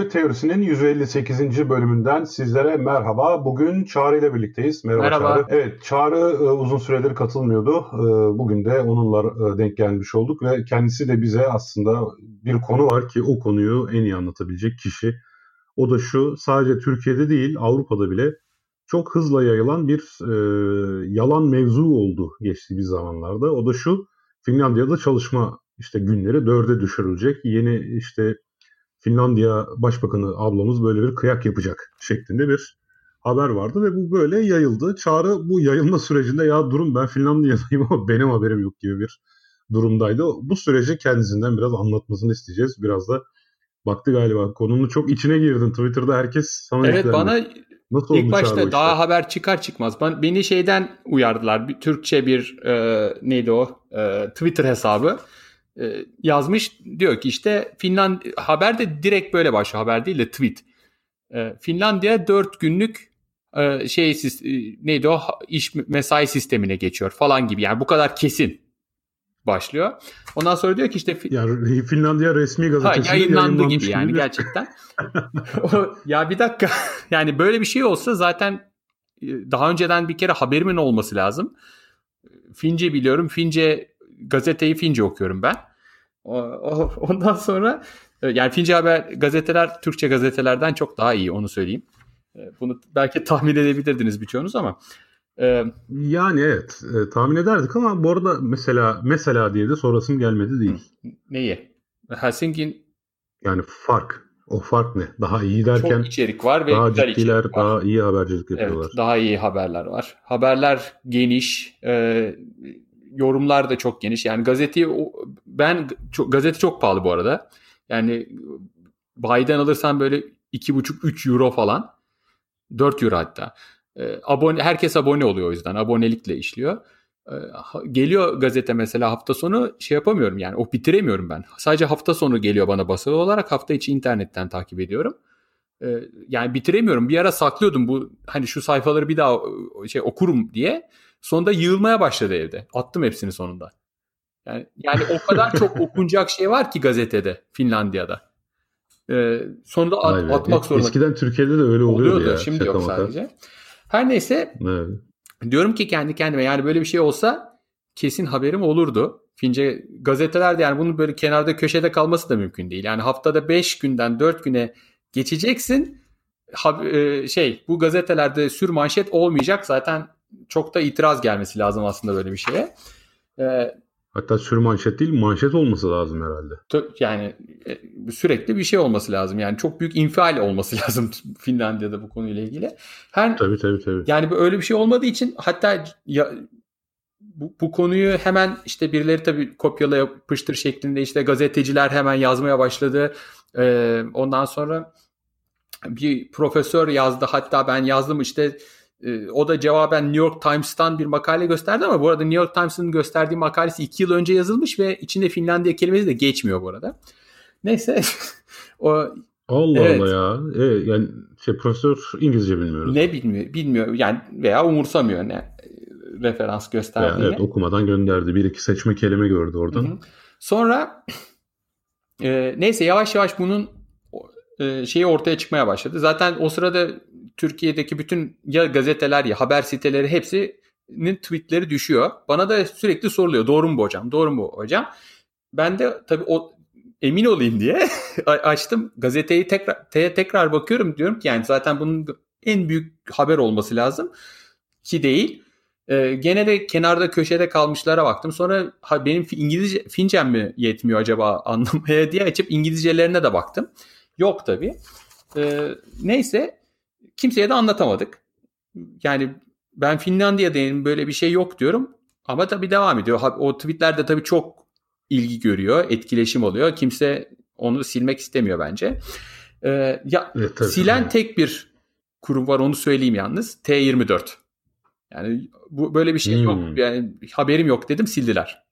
Muhabbet Teorisi'nin 158. bölümünden sizlere merhaba. Bugün Çağrı ile birlikteyiz. Merhaba, merhaba. Çağrı. Evet, Çağrı e, uzun süredir katılmıyordu. E, bugün de onunla e, denk gelmiş olduk ve kendisi de bize aslında bir konu var ki o konuyu en iyi anlatabilecek kişi. O da şu, sadece Türkiye'de değil Avrupa'da bile çok hızla yayılan bir e, yalan mevzu oldu geçtiğimiz zamanlarda. O da şu, Finlandiya'da çalışma işte günleri dörde düşürülecek. Yeni işte Finlandiya Başbakanı ablamız böyle bir kıyak yapacak şeklinde bir haber vardı ve bu böyle yayıldı. Çağrı bu yayılma sürecinde ya durum ben Finlandiya'dayım ama benim haberim yok gibi bir durumdaydı. Bu süreci kendisinden biraz anlatmasını isteyeceğiz. Biraz da baktı galiba konunun çok içine girdin. Twitter'da herkes sana Evet yüklendi. bana Nasıl ilk başta daha haber çıkar çıkmaz beni şeyden uyardılar. Bir Türkçe bir e, neydi o e, Twitter hesabı yazmış. Diyor ki işte Finland haber de direkt böyle başlıyor. Haber değil de tweet. E, Finlandiya 4 günlük e, şey neydi o iş mesai sistemine geçiyor falan gibi. Yani bu kadar kesin başlıyor. Ondan sonra diyor ki işte yani Finlandiya resmi gazetesinde ha, yayınlandı gibi yani gerçekten. o, ya bir dakika yani böyle bir şey olsa zaten daha önceden bir kere haberimin olması lazım. Fince biliyorum. Fince gazeteyi Fince okuyorum ben. Ondan sonra e, yani Fince haber gazeteler Türkçe gazetelerden çok daha iyi onu söyleyeyim. E, bunu belki tahmin edebilirdiniz birçoğunuz ama. E, yani evet tahmin ederdik ama bu arada mesela mesela diye de sorasım gelmedi değil. Neyi? Helsinki'nin yani fark o fark ne? Daha iyi derken çok içerik var ve daha ciddiler, var. daha iyi habercilik yapıyorlar. Evet, daha iyi haberler var. Haberler geniş, e, yorumlar da çok geniş. Yani gazeteyi ben çok, gazete çok pahalı bu arada. Yani bayiden alırsan böyle 2,5-3 euro falan. 4 euro hatta. E, abone, herkes abone oluyor o yüzden. Abonelikle işliyor. E, geliyor gazete mesela hafta sonu şey yapamıyorum yani o bitiremiyorum ben. Sadece hafta sonu geliyor bana basılı olarak hafta içi internetten takip ediyorum. E, yani bitiremiyorum. Bir ara saklıyordum bu hani şu sayfaları bir daha şey okurum diye. Sonunda yığılmaya başladı evde. Attım hepsini sonunda. Yani, yani o kadar çok okunacak şey var ki gazetede Finlandiya'da. Ee, sonunda at, atmak zorunda. Eskiden Türkiye'de de öyle oluyordu, oluyordu ya. Şimdi yok sadece. Her neyse evet. diyorum ki kendi kendime yani böyle bir şey olsa kesin haberim olurdu. Fince gazetelerde yani bunun böyle kenarda köşede kalması da mümkün değil. Yani haftada 5 günden 4 güne geçeceksin. Ha, e, şey bu gazetelerde sür manşet olmayacak. Zaten çok da itiraz gelmesi lazım aslında böyle bir şeye. Ee, Hatta sür manşet değil manşet olması lazım herhalde. Yani e, sürekli bir şey olması lazım. Yani çok büyük infial olması lazım Finlandiya'da bu konuyla ilgili. Her, tabii tabii tabii. Yani öyle bir şey olmadığı için hatta ya, bu, bu konuyu hemen işte birileri tabii kopyala yapıştır şeklinde işte gazeteciler hemen yazmaya başladı. Ee, ondan sonra bir profesör yazdı hatta ben yazdım işte e, o da cevaben New York Times'tan bir makale gösterdi ama bu arada New York Times'ın gösterdiği makalesi 2 yıl önce yazılmış ve içinde Finlandiya kelimesi de geçmiyor bu arada. Neyse. o Allah evet. Allah ya. E, yani şey, profesör İngilizce bilmiyor. Ne bilmiyor? Bilmiyor. Yani veya umursamıyor ne e, referans gösterdiğini. evet okumadan gönderdi. Bir iki seçme kelime gördü oradan. Hı hı. Sonra e, neyse yavaş yavaş bunun e, şeyi ortaya çıkmaya başladı. Zaten o sırada Türkiye'deki bütün ya gazeteler ya haber siteleri hepsinin tweetleri düşüyor. Bana da sürekli soruluyor. Doğru mu bu hocam? Doğru mu hocam? Ben de tabii o emin olayım diye açtım. Gazeteyi tekrar te, tekrar bakıyorum diyorum ki yani zaten bunun en büyük haber olması lazım ki değil. Ee, gene de kenarda köşede kalmışlara baktım. Sonra ha, benim İngilizce Fincem mi yetmiyor acaba anlamaya diye açıp İngilizcelerine de baktım. Yok tabii. Ee, neyse kimseye de anlatamadık. Yani ben Finlandiya'dayım böyle bir şey yok diyorum. Ama tabii devam ediyor. O tweetlerde tabii çok ilgi görüyor, etkileşim oluyor. Kimse onu silmek istemiyor bence. Ee, ya evet, tabii, silen tabii. tek bir kurum var onu söyleyeyim yalnız. T24. Yani bu böyle bir şey hmm. yok. Yani haberim yok dedim sildiler.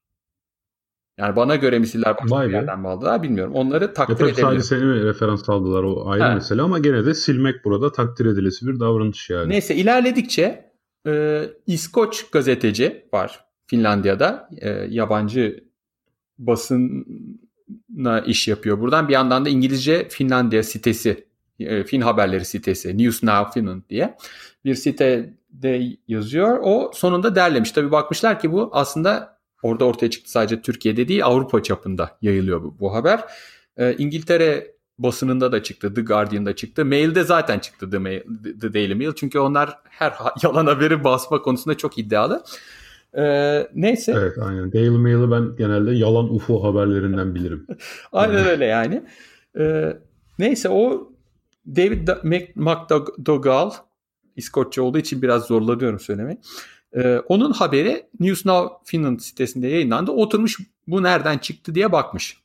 Yani bana göre misiller başka bir yerden mi aldılar bilmiyorum. Onları takdir edebilirim. Sadece seni mi referans aldılar o ayrı ha. mesele ama gene de silmek burada takdir edilesi bir davranış yani. Neyse ilerledikçe e, İskoç gazeteci var Finlandiya'da. E, yabancı basın iş yapıyor buradan. Bir yandan da İngilizce Finlandiya sitesi, e, Fin haberleri sitesi, News Now Finland diye bir sitede yazıyor. O sonunda derlemiş. Tabii bakmışlar ki bu aslında orada ortaya çıktı sadece Türkiye'de değil Avrupa çapında yayılıyor bu, bu haber. Ee, İngiltere basınında da çıktı. The Guardian'da çıktı. Mail'de zaten çıktı The, Mail, The Daily Mail. Çünkü onlar her yalan haberi basma konusunda çok iddialı. Ee, neyse. Evet aynen. Daily Mail'i ben genelde yalan UFO haberlerinden bilirim. aynen öyle yani. Ee, neyse o David McDougall İskoçya olduğu için biraz zorlanıyorum söylemek. Ee, onun haberi News Now Finland sitesinde yayınlandı. Oturmuş bu nereden çıktı diye bakmış.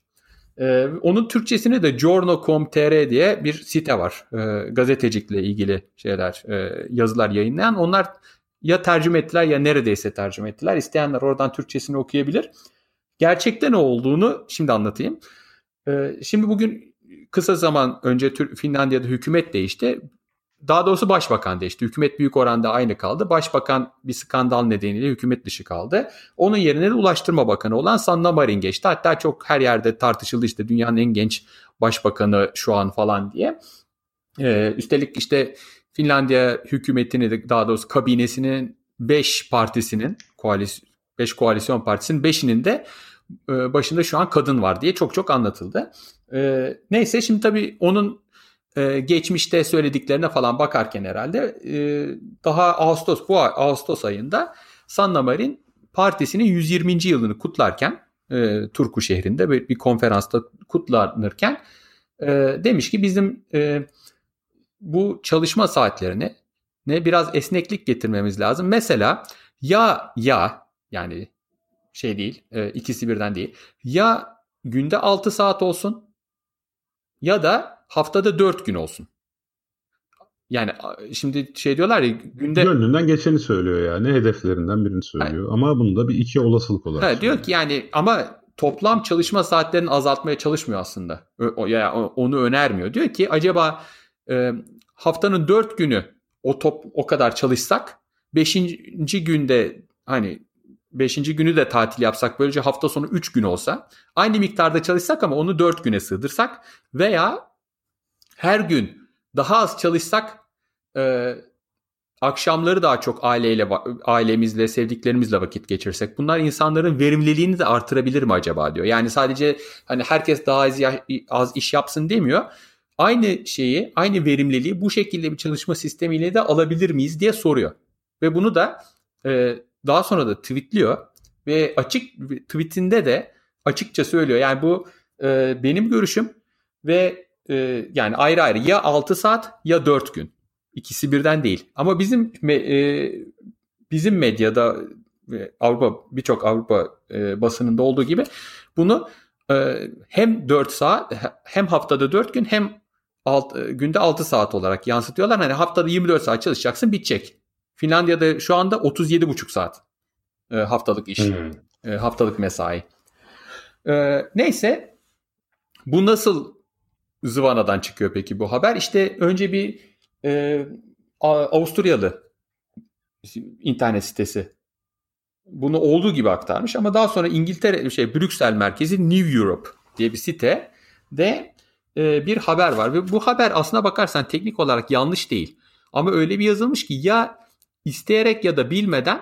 Ee, onun Türkçesine de Giorno.com.tr diye bir site var. Ee, gazetecilikle ilgili şeyler, e, yazılar yayınlayan. Onlar ya tercüme ettiler ya neredeyse tercüme ettiler. İsteyenler oradan Türkçesini okuyabilir. Gerçekte ne olduğunu şimdi anlatayım. Ee, şimdi bugün kısa zaman önce Finlandiya'da hükümet değişti. Daha doğrusu başbakan değişti. Hükümet büyük oranda aynı kaldı. Başbakan bir skandal nedeniyle hükümet dışı kaldı. Onun yerine de Ulaştırma Bakanı olan Sanna Marin geçti. Hatta çok her yerde tartışıldı işte dünyanın en genç başbakanı şu an falan diye. Ee, üstelik işte Finlandiya hükümetini daha doğrusu kabinesinin 5 partisinin koalisyon 5 koalisyon partisinin 5'inin de e, başında şu an kadın var diye çok çok anlatıldı. E, neyse şimdi tabii onun e, geçmişte söylediklerine falan bakarken herhalde daha Ağustos bu Ağustos ayında Sanna Marin partisinin 120. yılını kutlarken Turku şehrinde bir, bir konferansta kutlanırken demiş ki bizim bu çalışma saatlerine ne biraz esneklik getirmemiz lazım. Mesela ya ya yani şey değil e, ikisi birden değil ya günde 6 saat olsun ya da haftada 4 gün olsun. Yani şimdi şey diyorlar ya günde... Gönlünden geçeni söylüyor yani hedeflerinden birini söylüyor. Yani, ama bunu da bir iki olasılık olarak he, Diyor ki yani ama toplam çalışma saatlerini azaltmaya çalışmıyor aslında. O, ya onu önermiyor. Diyor ki acaba e, haftanın dört günü o top o kadar çalışsak beşinci günde hani beşinci günü de tatil yapsak böylece hafta sonu üç gün olsa aynı miktarda çalışsak ama onu dört güne sığdırsak veya her gün daha az çalışsak e, akşamları daha çok aileyle ailemizle sevdiklerimizle vakit geçirsek bunlar insanların verimliliğini de artırabilir mi acaba diyor. Yani sadece hani herkes daha az, az iş yapsın demiyor aynı şeyi, aynı verimliliği bu şekilde bir çalışma sistemiyle de alabilir miyiz diye soruyor. Ve bunu da e, daha sonra da tweetliyor ve açık tweetinde de açıkça söylüyor. Yani bu e, benim görüşüm ve e, yani ayrı ayrı ya 6 saat ya 4 gün. İkisi birden değil. Ama bizim e, bizim medyada Avrupa birçok Avrupa e, basınında olduğu gibi bunu e, hem 4 saat hem haftada 4 gün hem alt, e, günde 6 saat olarak yansıtıyorlar. Hani haftada 24 saat çalışacaksın bitecek. Finlandiya'da şu anda 37,5 saat e, haftalık iş. Hmm. E, haftalık mesai. E, neyse bu nasıl zıvanadan çıkıyor peki bu haber? İşte önce bir e, Avusturyalı internet sitesi bunu olduğu gibi aktarmış ama daha sonra İngiltere şey Brüksel merkezi New Europe diye bir site de e, bir haber var ve bu haber aslına bakarsan teknik olarak yanlış değil. Ama öyle bir yazılmış ki ya isteyerek ya da bilmeden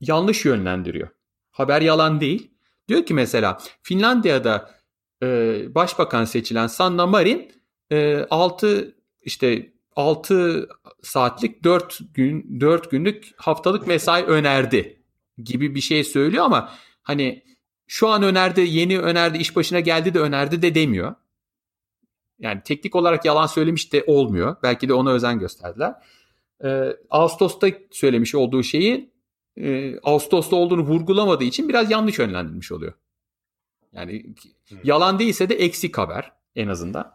yanlış yönlendiriyor. Haber yalan değil. Diyor ki mesela Finlandiya'da e, başbakan seçilen Sanna Marin e, 6 işte 6 saatlik 4 gün 4 günlük haftalık mesai önerdi gibi bir şey söylüyor ama hani şu an önerdi, yeni önerdi, iş başına geldi de önerdi de demiyor. Yani teknik olarak yalan söylemiş de olmuyor. Belki de ona özen gösterdiler. Ee, Ağustos'ta söylemiş olduğu şeyi e, Ağustos'ta olduğunu vurgulamadığı için biraz yanlış yönlendirilmiş oluyor. Yani yalan değilse de eksik haber en azından.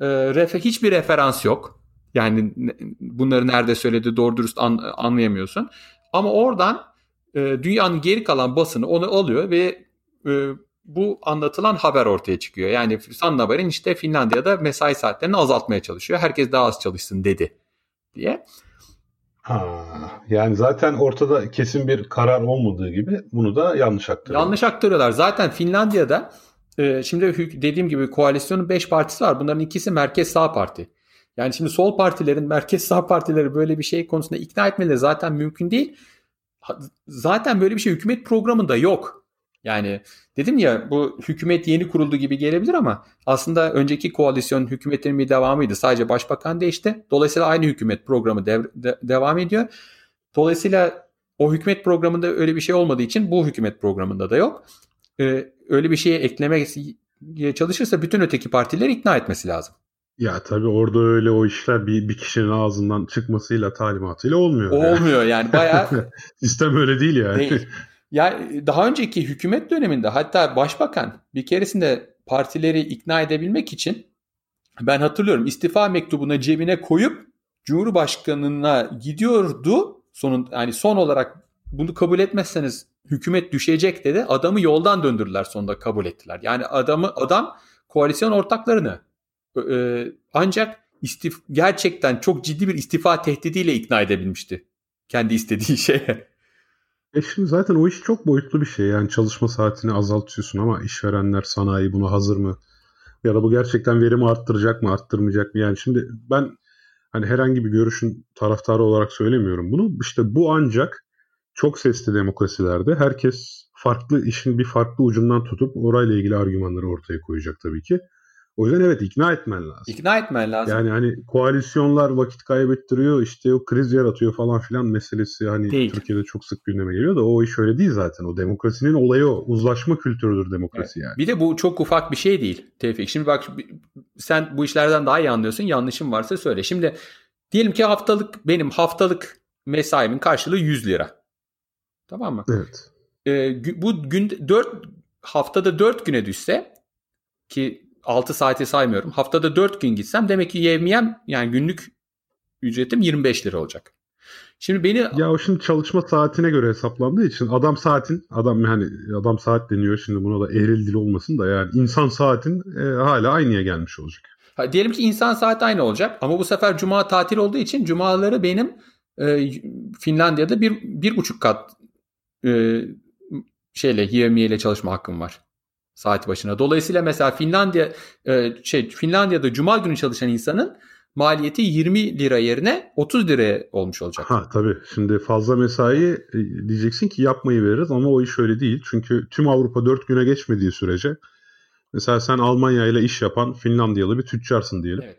Ee, refe, hiçbir referans yok. Yani bunları nerede söyledi doğru dürüst an, anlayamıyorsun. Ama oradan e, dünyanın geri kalan basını onu alıyor ve e, bu anlatılan haber ortaya çıkıyor. Yani Sanna işte Finlandiya'da mesai saatlerini azaltmaya çalışıyor. Herkes daha az çalışsın dedi diye. Ha, yani zaten ortada kesin bir karar olmadığı gibi bunu da yanlış aktarıyorlar. Yanlış aktarıyorlar. Zaten Finlandiya'da e, şimdi dediğim gibi koalisyonun 5 partisi var. Bunların ikisi merkez sağ parti. Yani şimdi sol partilerin merkez sağ partileri böyle bir şey konusunda ikna etmeleri zaten mümkün değil. Zaten böyle bir şey hükümet programında yok. Yani dedim ya bu hükümet yeni kuruldu gibi gelebilir ama aslında önceki koalisyon hükümetinin bir devamıydı. Sadece başbakan değişti. Dolayısıyla aynı hükümet programı dev, de, devam ediyor. Dolayısıyla o hükümet programında öyle bir şey olmadığı için bu hükümet programında da yok. Ee, öyle bir şeye eklemeye çalışırsa bütün öteki partileri ikna etmesi lazım. Ya tabii orada öyle o işler bir, bir kişinin ağzından çıkmasıyla talimatıyla olmuyor. Olmuyor yani, yani bayağı. Sistem öyle değil yani. Değil. Ya daha önceki hükümet döneminde hatta başbakan bir keresinde partileri ikna edebilmek için ben hatırlıyorum istifa mektubuna cebine koyup Cumhurbaşkanına gidiyordu. Sonun yani son olarak bunu kabul etmezseniz hükümet düşecek dedi. Adamı yoldan döndürdüler sonunda kabul ettiler. Yani adamı adam koalisyon ortaklarını e, ancak istif gerçekten çok ciddi bir istifa tehdidiyle ikna edebilmişti kendi istediği şeye. E şimdi zaten o iş çok boyutlu bir şey. Yani çalışma saatini azaltıyorsun ama işverenler, sanayi buna hazır mı? Ya da bu gerçekten verimi arttıracak mı, arttırmayacak mı? Yani şimdi ben hani herhangi bir görüşün taraftarı olarak söylemiyorum bunu. İşte bu ancak çok sesli demokrasilerde herkes farklı işin bir farklı ucundan tutup orayla ilgili argümanları ortaya koyacak tabii ki. O yüzden evet ikna etmen lazım. İkna etmen lazım. Yani hani koalisyonlar vakit kaybettiriyor işte o kriz yaratıyor falan filan meselesi hani değil. Türkiye'de çok sık gündeme geliyor da o iş öyle değil zaten. O demokrasinin olayı o. Uzlaşma kültürüdür demokrasi evet. yani. Bir de bu çok ufak bir şey değil Tevfik. Şimdi bak sen bu işlerden daha iyi anlıyorsun. Yanlışım varsa söyle. Şimdi diyelim ki haftalık benim haftalık mesaimin karşılığı 100 lira. Tamam mı? Evet. Ee, bu gün 4 haftada 4 güne düşse ki 6 saati saymıyorum. Haftada 4 gün gitsem demek ki yevmiyem yani günlük ücretim 25 lira olacak. Şimdi beni ya o şimdi çalışma saatine göre hesaplandığı için adam saatin adam yani adam saat deniyor şimdi buna da eğril dil olmasın da yani insan saatin e, hala aynıya gelmiş olacak. Ha, diyelim ki insan saat aynı olacak ama bu sefer cuma tatil olduğu için cumaları benim e, Finlandiya'da bir, bir buçuk kat e, şeyle yevmiyeyle çalışma hakkım var saat başına. Dolayısıyla mesela Finlandiya e, şey Finlandiya'da cuma günü çalışan insanın maliyeti 20 lira yerine 30 lira olmuş olacak. Ha tabii. Şimdi fazla mesai e, diyeceksin ki yapmayı veririz ama o iş öyle değil. Çünkü tüm Avrupa 4 güne geçmediği sürece mesela sen Almanya ile iş yapan Finlandiyalı bir tüccarsın diyelim. Evet.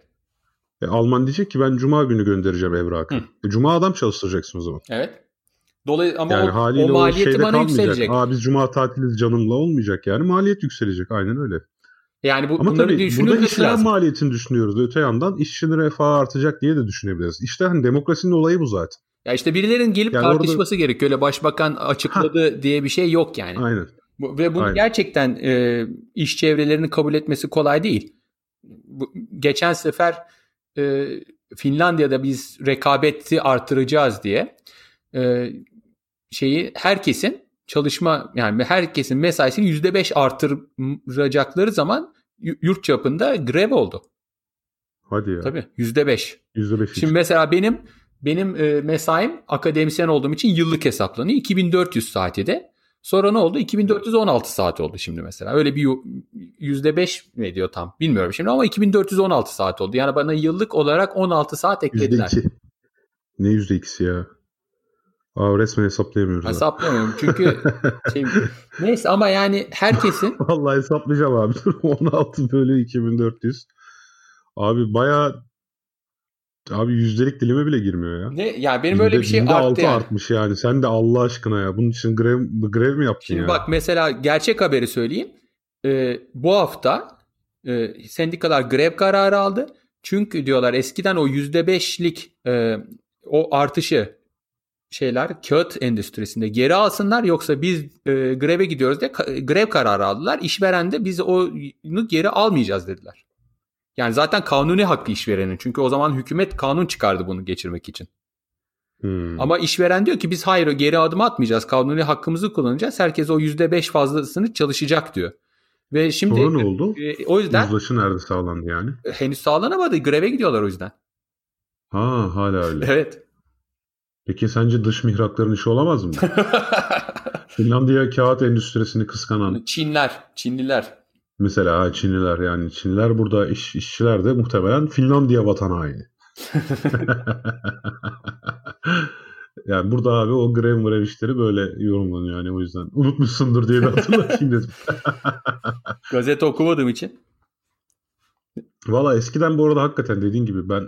E, Alman diyecek ki ben cuma günü göndereceğim evrakı. E, cuma adam çalıştıracaksın o zaman. Evet. Dolayısıyla ama yani o, o maliyeti o bana yükselecek. Aa biz cuma tatiliz canımla olmayacak yani maliyet yükselecek aynen öyle. Yani bu, Ama tabii burada işler maliyetini düşünüyoruz. Öte yandan işçinin refahı artacak diye de düşünebiliriz. İşte hani demokrasinin olayı bu zaten. Ya işte birilerin gelip yani tartışması orada... gerekiyor. Öyle başbakan açıkladı ha. diye bir şey yok yani. Aynen. Bu, ve bunu Aynen. gerçekten e, iş çevrelerini kabul etmesi kolay değil. Bu, geçen sefer e, Finlandiya'da biz rekabeti artıracağız diye e, şeyi herkesin çalışma yani herkesin mesaisini %5 artıracakları zaman yurt çapında grev oldu. Hadi ya. Tabii %5. %5. Şimdi için. mesela benim benim e, mesaim akademisyen olduğum için yıllık hesaplanıyor. 2400 saati de. Sonra ne oldu? 2416 saat oldu şimdi mesela. Öyle bir %5 mi ediyor tam bilmiyorum şimdi ama 2416 saat oldu. Yani bana yıllık olarak 16 saat eklediler. %2. Ne %2'si ya? Aa, resmen hesaplayamıyoruz. Hesaplayamıyorum çünkü şey, neyse ama yani herkesin Vallahi hesaplayacağım abi. 16 bölü 2400. Abi baya Abi yüzdelik dilime bile girmiyor ya. Ne? Ya benim böyle bir şey arttı altı yani. artmış yani. Sen de Allah aşkına ya. Bunun için grev, grev mi yaptın Şimdi ya? bak mesela gerçek haberi söyleyeyim. Ee, bu hafta e, sendikalar grev kararı aldı. Çünkü diyorlar eskiden o %5'lik e, o artışı şeyler kağıt endüstrisinde geri alsınlar yoksa biz e, greve gidiyoruz diye grev kararı aldılar. İşveren de biz onu geri almayacağız dediler. Yani zaten kanuni hakkı işverenin. Çünkü o zaman hükümet kanun çıkardı bunu geçirmek için. Hmm. Ama işveren diyor ki biz hayır geri adım atmayacağız. Kanuni hakkımızı kullanacağız. Herkes o %5 fazlasını çalışacak diyor. Ve şimdi Sonra ne oldu? E, o yüzden Uzlaşı nerede sağlandı yani? Henüz sağlanamadı. Greve gidiyorlar o yüzden. Ha hala öyle. Evet. Peki sence dış mihrakların işi olamaz mı? Finlandiya kağıt endüstrisini kıskanan. Çinler, Çinliler. Mesela Çinliler yani Çinliler burada iş, işçiler de muhtemelen Finlandiya vatan haini. yani burada abi o grev grev işleri böyle yorumlanıyor yani o yüzden. Unutmuşsundur diye de hatırlatayım dedim. Gazete okumadığım için. Valla eskiden bu arada hakikaten dediğin gibi ben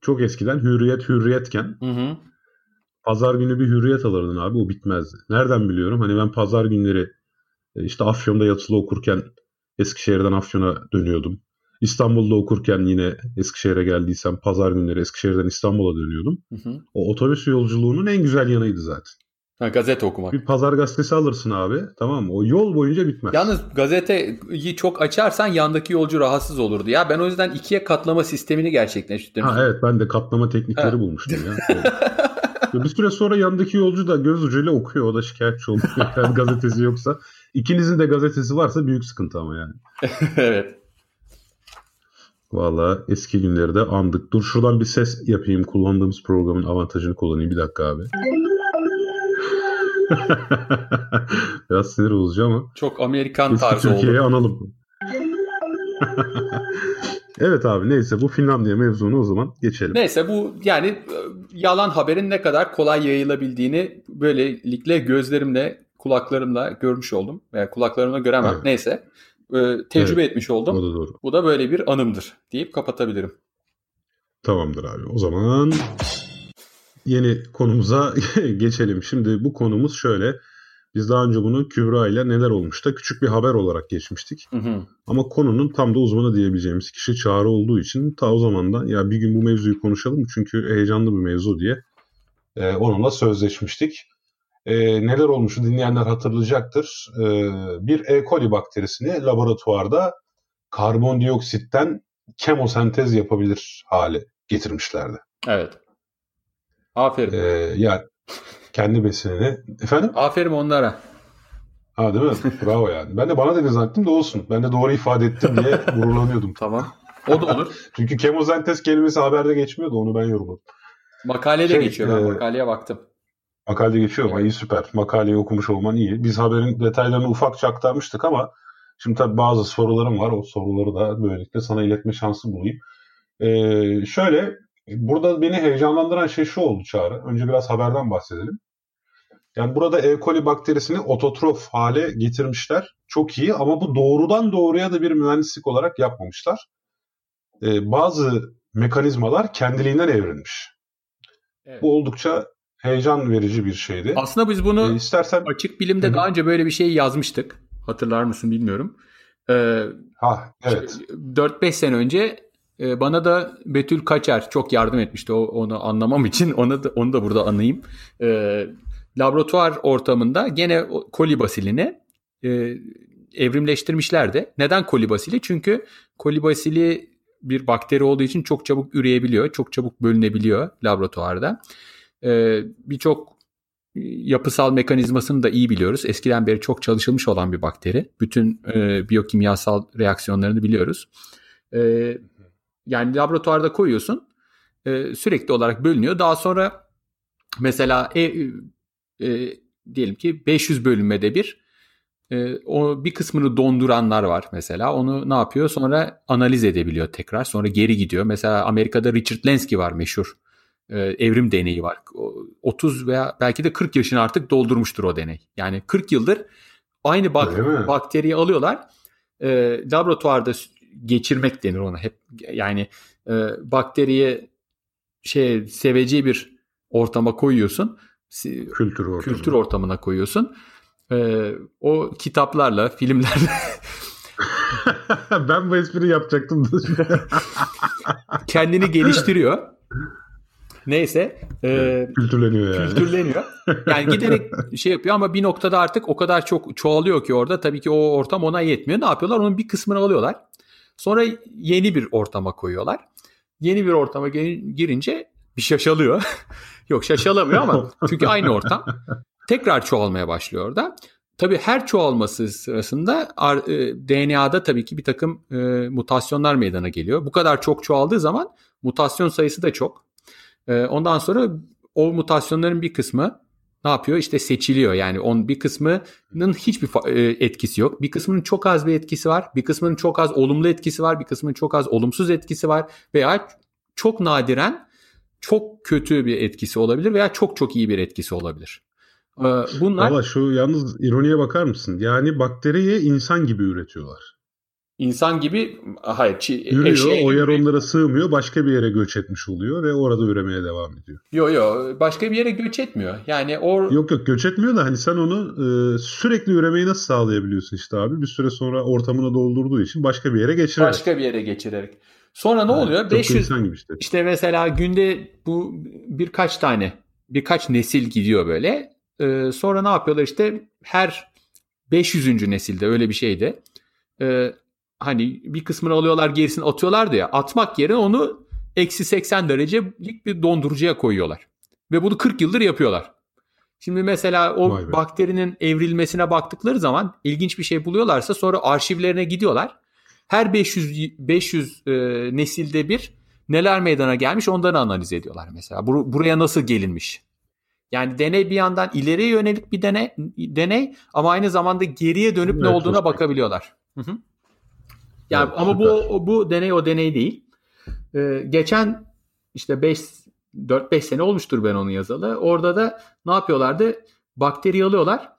çok eskiden hürriyet hürriyetken hı hı. Pazar günü bir hürriyet alırdın abi o bitmezdi. Nereden biliyorum? Hani ben pazar günleri e, işte Afyon'da yatılı okurken Eskişehir'den Afyon'a dönüyordum. İstanbul'da okurken yine Eskişehir'e geldiysem pazar günleri Eskişehir'den İstanbul'a dönüyordum. Hı hı. O otobüs yolculuğunun en güzel yanıydı zaten. Ha, gazete okumak. Bir pazar gazetesi alırsın abi. Tamam mı? O yol boyunca bitmez. Yalnız gazeteyi çok açarsan yandaki yolcu rahatsız olurdu. Ya ben o yüzden ikiye katlama sistemini gerçekleştirdim. Ha evet ben de katlama teknikleri ha. bulmuştum ya. bir süre sonra yandaki yolcu da göz ucuyla okuyor. O da şikayetçi oluyor. Yani gazetesi yoksa. İkinizin de gazetesi varsa büyük sıkıntı ama yani. evet. Valla eski günleri de andık. Dur şuradan bir ses yapayım. Kullandığımız programın avantajını kullanayım. Bir dakika abi. Biraz sinir bozucu ama. Çok Amerikan eski tarzı Türkiye'yi oldu. analım. evet abi neyse bu Finlandiya mevzunu o zaman geçelim. Neyse bu yani e, yalan haberin ne kadar kolay yayılabildiğini böylelikle gözlerimle kulaklarımla görmüş oldum. Veya kulaklarımla göremem. Evet. Neyse. Ee, tecrübe evet, etmiş oldum. O da doğru. Bu da böyle bir anımdır deyip kapatabilirim. Tamamdır abi. O zaman yeni konumuza geçelim. Şimdi bu konumuz şöyle. Biz daha önce bunu Kübra ile neler olmuş da küçük bir haber olarak geçmiştik. Hı hı. Ama konunun tam da uzmanı diyebileceğimiz kişi Çağrı olduğu için ta o zaman da ya bir gün bu mevzuyu konuşalım çünkü heyecanlı bir mevzu diye e, onunla sözleşmiştik e, neler olmuşu dinleyenler hatırlayacaktır. E, bir E. coli bakterisini laboratuvarda karbondioksitten kemosentez yapabilir hale getirmişlerdi. Evet. Aferin. E, yani kendi besinini. Efendim? Aferin onlara. Ha değil mi? Bravo yani. Ben de bana dedi zannettim de olsun. Ben de doğru ifade ettim diye gururlanıyordum. tamam. O da olur. Çünkü kemosentez kelimesi haberde geçmiyordu. Onu ben yorumladım. Makalede şey, geçiyor. Ben e, makaleye baktım. Makale geçiyor mu? İyi süper. Makaleyi okumuş olman iyi. Biz haberin detaylarını ufakça aktarmıştık ama şimdi tabii bazı sorularım var. O soruları da böylelikle sana iletme şansı bulayım. Ee, şöyle burada beni heyecanlandıran şey şu oldu Çağrı. Önce biraz haberden bahsedelim. Yani burada E. coli bakterisini ototrof hale getirmişler. Çok iyi ama bu doğrudan doğruya da bir mühendislik olarak yapmamışlar. Ee, bazı mekanizmalar kendiliğinden evrilmiş. Evet. Bu oldukça heyecan verici bir şeydi. Aslında biz bunu e, istersen açık bilimde Hı-hı. daha önce böyle bir şey yazmıştık. Hatırlar mısın bilmiyorum. Ee, ha evet. 4-5 sene önce bana da Betül Kaçer çok yardım etmişti onu anlamam için. Onu da, onu da burada anayım. Ee, laboratuvar ortamında gene kolibasilini e. Neden kolibasili? Çünkü kolibasili bir bakteri olduğu için çok çabuk üreyebiliyor. Çok çabuk bölünebiliyor laboratuvarda. E, Birçok yapısal mekanizmasını da iyi biliyoruz. Eskiden beri çok çalışılmış olan bir bakteri. Bütün e, biyokimyasal reaksiyonlarını biliyoruz. E, yani laboratuvarda koyuyorsun e, sürekli olarak bölünüyor. Daha sonra mesela e, e, diyelim ki 500 bölünmede bir e, o bir kısmını donduranlar var mesela. Onu ne yapıyor? Sonra analiz edebiliyor tekrar. Sonra geri gidiyor. Mesela Amerika'da Richard Lenski var meşhur e, evrim deneyi var. 30 veya belki de 40 yaşını artık doldurmuştur o deney. Yani 40 yıldır aynı bak bakteriyi alıyorlar. E, laboratuvarda geçirmek denir ona hep. Yani e, bakteriye şey seveceği bir ortama koyuyorsun. Kültür ortamına. Kültür ortamına koyuyorsun. E, o kitaplarla, filmlerle ben bu espri yapacaktım. kendini geliştiriyor. Neyse. E, kültürleniyor yani. Kültürleniyor. Yani giderek şey yapıyor ama bir noktada artık o kadar çok çoğalıyor ki orada. Tabii ki o ortam ona yetmiyor. Ne yapıyorlar? Onun bir kısmını alıyorlar. Sonra yeni bir ortama koyuyorlar. Yeni bir ortama girince bir şaşalıyor. Yok şaşalamıyor ama çünkü aynı ortam. Tekrar çoğalmaya başlıyor orada. Tabii her çoğalması sırasında e, DNA'da tabii ki bir takım e, mutasyonlar meydana geliyor. Bu kadar çok çoğaldığı zaman mutasyon sayısı da çok. Ee, ondan sonra o mutasyonların bir kısmı ne yapıyor? İşte seçiliyor. Yani on bir kısmının hiçbir e, etkisi yok. Bir kısmının çok az bir etkisi var. Bir kısmının çok az olumlu etkisi var. Bir kısmının çok az olumsuz etkisi var. Veya çok nadiren çok kötü bir etkisi olabilir veya çok çok iyi bir etkisi olabilir. Ee, bunlar Valla şu yalnız ironiye bakar mısın? Yani bakteriyi insan gibi üretiyorlar. İnsan gibi hayır. Yürüyor o yer onlara sığmıyor başka bir yere göç etmiş oluyor ve orada üremeye devam ediyor. Yok yok başka bir yere göç etmiyor. Yani or Yok yok göç etmiyor da hani sen onu e, sürekli üremeyi nasıl sağlayabiliyorsun işte abi bir süre sonra ortamını doldurduğu için başka bir yere geçirerek. Başka bir yere geçirerek. Sonra ne evet, oluyor? 500 gibi işte. işte mesela günde bu birkaç tane birkaç nesil gidiyor böyle. Ee, sonra ne yapıyorlar işte her 500. nesilde öyle bir şeydi. Ee, hani bir kısmını alıyorlar gerisini atıyorlardı ya atmak yerine onu eksi 80 derecelik bir dondurucuya koyuyorlar. Ve bunu 40 yıldır yapıyorlar. Şimdi mesela o bakterinin evrilmesine baktıkları zaman ilginç bir şey buluyorlarsa sonra arşivlerine gidiyorlar. Her 500 500 e, nesilde bir neler meydana gelmiş onları analiz ediyorlar mesela. Bur- buraya nasıl gelinmiş? Yani deney bir yandan ileriye yönelik bir deney, deney ama aynı zamanda geriye dönüp evet, ne olduğuna bakabiliyorlar. Hı hı. Yani evet, ama bu bu deney o deney değil. Ee, geçen işte 5 4-5 sene olmuştur ben onu yazalı. Orada da ne yapıyorlardı? Bakteri alıyorlar.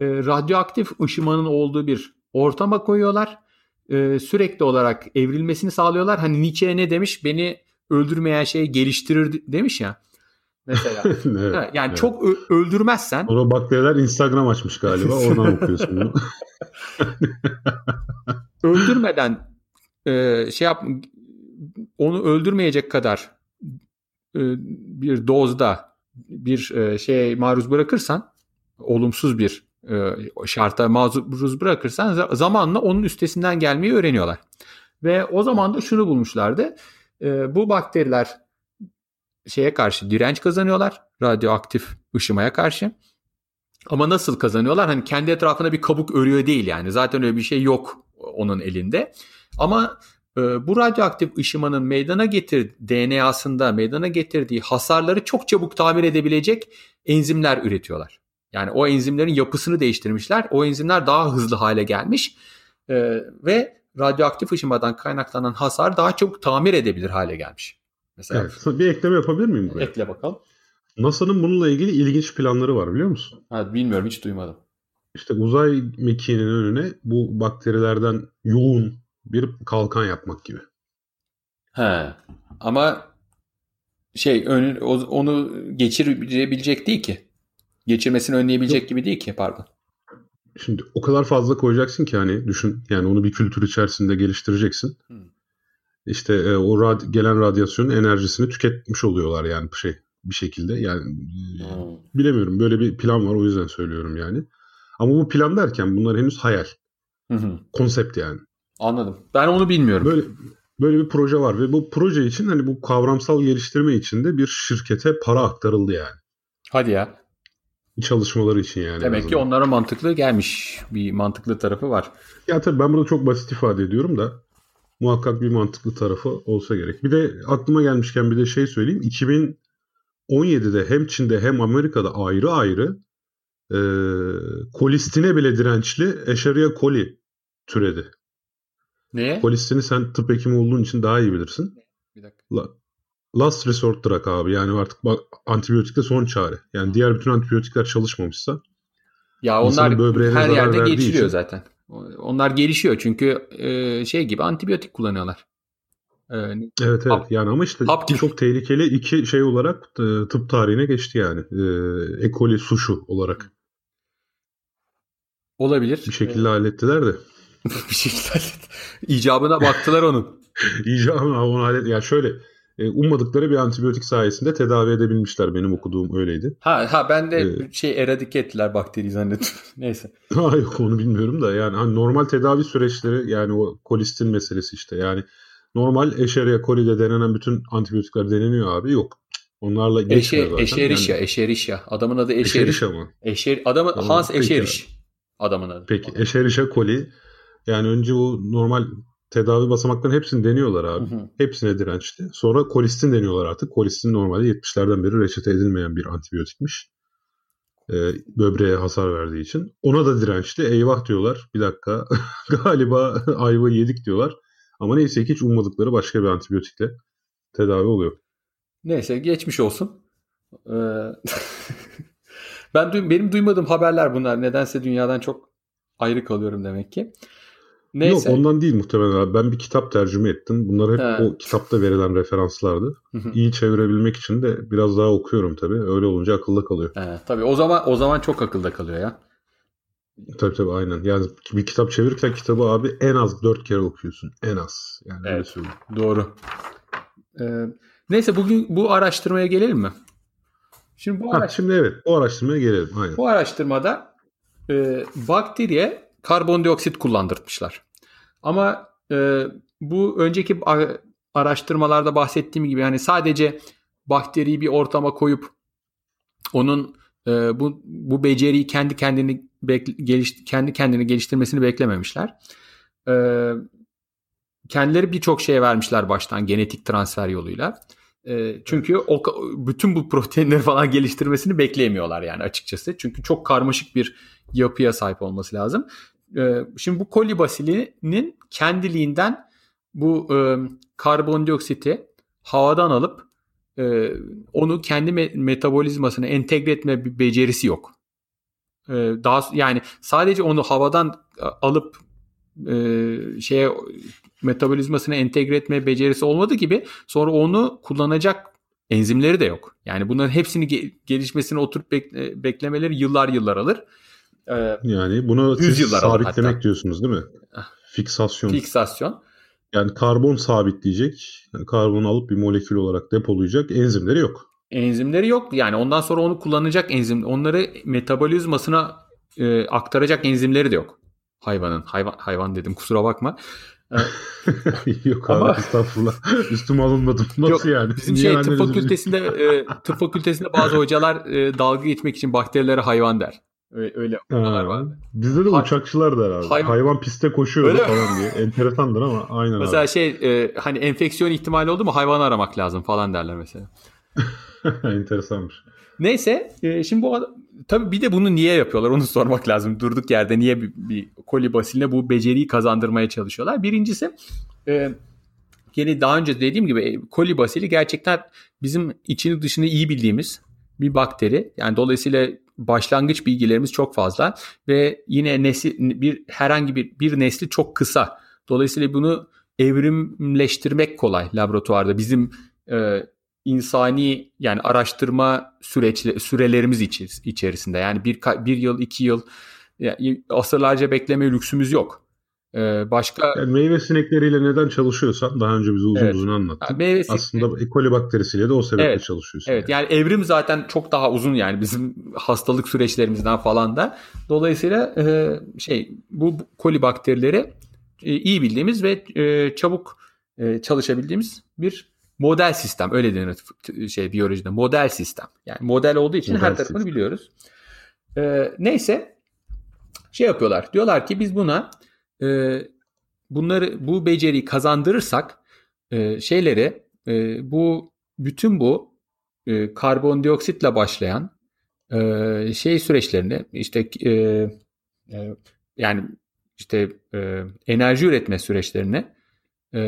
E, radyoaktif ışımanın olduğu bir ortama koyuyorlar. E, sürekli olarak evrilmesini sağlıyorlar. Hani Nietzsche ne demiş? Beni öldürmeyen şey geliştirir demiş ya. Mesela. evet, yani evet. çok öldürmezsen. Ona bakteriler Instagram açmış galiba. Oradan okuyorsun bunu. öldürmeden e, şey yap onu öldürmeyecek kadar e, bir dozda bir e, şeye maruz bırakırsan olumsuz bir e, şarta maruz bırakırsan zamanla onun üstesinden gelmeyi öğreniyorlar. Ve o zaman da şunu bulmuşlardı. E, bu bakteriler şeye karşı direnç kazanıyorlar. Radyoaktif ışımaya karşı. Ama nasıl kazanıyorlar? Hani kendi etrafına bir kabuk örüyor değil yani. Zaten öyle bir şey yok onun elinde. Ama e, bu radyoaktif ışımanın meydana getir DNA'sında meydana getirdiği hasarları çok çabuk tamir edebilecek enzimler üretiyorlar. Yani o enzimlerin yapısını değiştirmişler. O enzimler daha hızlı hale gelmiş e, ve radyoaktif ışımadan kaynaklanan hasar daha çabuk tamir edebilir hale gelmiş. Mesela evet, bir ekleme yapabilir miyim buraya? Ekle bakalım. NASA'nın bununla ilgili ilginç planları var biliyor musun? Ha, bilmiyorum hiç duymadım. İşte uzay mekiğinin önüne bu bakterilerden yoğun bir kalkan yapmak gibi. He. Ama şey ön, onu geçirebilecek değil ki. Geçirmesini önleyebilecek Yok. gibi değil ki pardon. Şimdi o kadar fazla koyacaksın ki hani düşün yani onu bir kültür içerisinde geliştireceksin. Hmm. İşte e, o rad gelen radyasyonun enerjisini tüketmiş oluyorlar yani şey bir şekilde yani hmm. bilemiyorum böyle bir plan var o yüzden söylüyorum yani. Ama bu plan derken bunlar henüz hayal. Hı hı. Konsept yani. Anladım. Ben onu bilmiyorum. Böyle böyle bir proje var ve bu proje için hani bu kavramsal geliştirme için de bir şirkete para aktarıldı yani. Hadi ya. Çalışmaları için yani. Demek ki onlara mantıklı gelmiş. Bir mantıklı tarafı var. Ya tabii ben burada çok basit ifade ediyorum da muhakkak bir mantıklı tarafı olsa gerek. Bir de aklıma gelmişken bir de şey söyleyeyim. 2017'de hem Çin'de hem Amerika'da ayrı ayrı e, kolistine bile dirençli Escherichia coli türedi. Neye? Kolistini sen tıp hekimi olduğun için daha iyi bilirsin. Bir dakika. La, last resort drug abi. Yani artık bak antibiyotikte son çare. Yani diğer bütün antibiyotikler çalışmamışsa ya onlar her yerde geçiliyor için, zaten. Onlar gelişiyor çünkü e, şey gibi antibiyotik kullanıyorlar. Ee, evet evet hap, yani ama işte çok tehlikeli iki şey olarak e, tıp tarihine geçti yani. E, e. coli suşu olarak. Olabilir. Bir şekilde ee, hallettiler de. bir şekilde hallet. İcabına baktılar onun. İcabına onu hallet. Ya şöyle e, ummadıkları bir antibiyotik sayesinde tedavi edebilmişler. Benim okuduğum öyleydi. Ha ha ben de ee, şey eradike ettiler bakteri zannettim. Neyse. Ha yok onu bilmiyorum da yani hani normal tedavi süreçleri yani o kolistin meselesi işte yani normal Escherichia coli'de denenen bütün antibiyotikler deneniyor abi yok. Onlarla geçmiyor zaten. Eşerişya, yani, Eşerişya. Adamın adı Eşeriş. Eşerişya mı? Eşer, adamın tamam, Hans Eşeriş. Adamın adı. Peki Escherichia coli yani önce o normal tedavi basamaklarının hepsini deniyorlar abi. Hı hı. Hepsine dirençli. Sonra kolistin deniyorlar artık. Kolistin normalde 70'lerden beri reçete edilmeyen bir antibiyotikmiş. e, böbreğe hasar verdiği için. Ona da dirençli. Eyvah diyorlar. Bir dakika galiba ayva yedik diyorlar. Ama neyse ki hiç ummadıkları başka bir antibiyotikle tedavi oluyor. Neyse geçmiş olsun. Ee, ben benim duymadığım haberler bunlar. Nedense dünyadan çok ayrı kalıyorum demek ki. Neyse. Yok ondan değil muhtemelen abi. Ben bir kitap tercüme ettim. Bunlar hep He. o kitapta verilen referanslardı. İyi çevirebilmek için de biraz daha okuyorum tabii. Öyle olunca akılda kalıyor. He, tabii o zaman o zaman çok akılda kalıyor ya. Tabii tabii aynen. Yani bir kitap çevirirken kitabı abi en az dört kere okuyorsun. En az. Yani evet, öyle söyleyeyim. Doğru. Ee, neyse bugün bu araştırmaya gelelim mi? Şimdi bu ha, şimdi evet bu araştırmaya gelelim. Aynen. Bu araştırmada e, bakteriye karbondioksit kullandırmışlar. Ama e, bu önceki araştırmalarda bahsettiğim gibi yani sadece bakteriyi bir ortama koyup onun e, bu bu beceriyi kendi kendini geliş, kendi kendini geliştirmesini beklememişler. E, kendileri birçok şeye vermişler baştan genetik transfer yoluyla. E, çünkü o bütün bu proteinleri falan geliştirmesini bekleyemiyorlar yani açıkçası. Çünkü çok karmaşık bir yapıya sahip olması lazım. E, şimdi bu kolibasilinin kendiliğinden bu e, karbondioksiti havadan alıp e, onu kendi me- metabolizmasına entegre etme bir becerisi yok. E, daha yani sadece onu havadan alıp e, şeye metabolizmasına entegre etme becerisi olmadığı gibi sonra onu kullanacak enzimleri de yok. Yani bunların hepsini ge- gelişmesini oturup bekle- beklemeleri yıllar yıllar alır. Ee, yani bunu siz sabitlemek hatta. diyorsunuz değil mi? Ah. Fiksasyon. Fiksasyon. Yani karbon sabitleyecek. Yani karbonu alıp bir molekül olarak depolayacak enzimleri yok. Enzimleri yok. Yani ondan sonra onu kullanacak enzim. Onları metabolizmasına e, aktaracak enzimleri de yok. Hayvanın. Hayvan hayvan dedim kusura bakma. Ee, yok abi Ama... estağfurullah. Üstüme alınmadım. Nasıl yok, yani? Bizim şey, tıp fakültesinde e, tıp fakültesinde bazı hocalar e, dalga geçmek için bakterilere hayvan der. Öyle hocalar var. Bizde de uçakçılar da herhalde. Hayvan, hayvan piste koşuyor Öyle falan diye. Enteresandır ama aynen Mesela abi. şey e, hani enfeksiyon ihtimali oldu mu hayvan aramak lazım falan derler mesela. Enteresanmış. Neyse e, şimdi bu tabii bir de bunu niye yapıyorlar onu sormak lazım. Durduk yerde niye bir, bir koli basiline bu beceriyi kazandırmaya çalışıyorlar. Birincisi e, gene daha önce dediğim gibi e, koli basili gerçekten bizim içini dışını iyi bildiğimiz bir bakteri. Yani dolayısıyla başlangıç bilgilerimiz çok fazla ve yine nesil bir herhangi bir bir nesli çok kısa. Dolayısıyla bunu evrimleştirmek kolay laboratuvarda. Bizim e, insani yani araştırma süreç sürelerimiz içerisinde. Yani bir bir yıl, iki yıl yani asırlarca bekleme lüksümüz yok. Ee, başka yani meyve sinekleriyle neden çalışıyorsan daha önce bize uzun evet. uzun anlattın. Yani meyve Aslında E. coli bakterisiyle de o sebeple evet. çalışıyorsun. Evet yani. yani evrim zaten çok daha uzun yani bizim hastalık süreçlerimizden falan da. Dolayısıyla e, şey bu koli bakterileri e, iyi bildiğimiz ve e, çabuk e, çalışabildiğimiz bir model sistem öyle denir şey biyolojide model sistem. Yani model olduğu için model her tarafını sistem. biliyoruz. E, neyse şey yapıyorlar. Diyorlar ki biz buna e, bunları bu beceriyi kazandırırsak e, şeyleri e, bu bütün bu e, karbondioksitle başlayan e, şey süreçlerini işte e, e, yani işte e, enerji üretme süreçlerini e,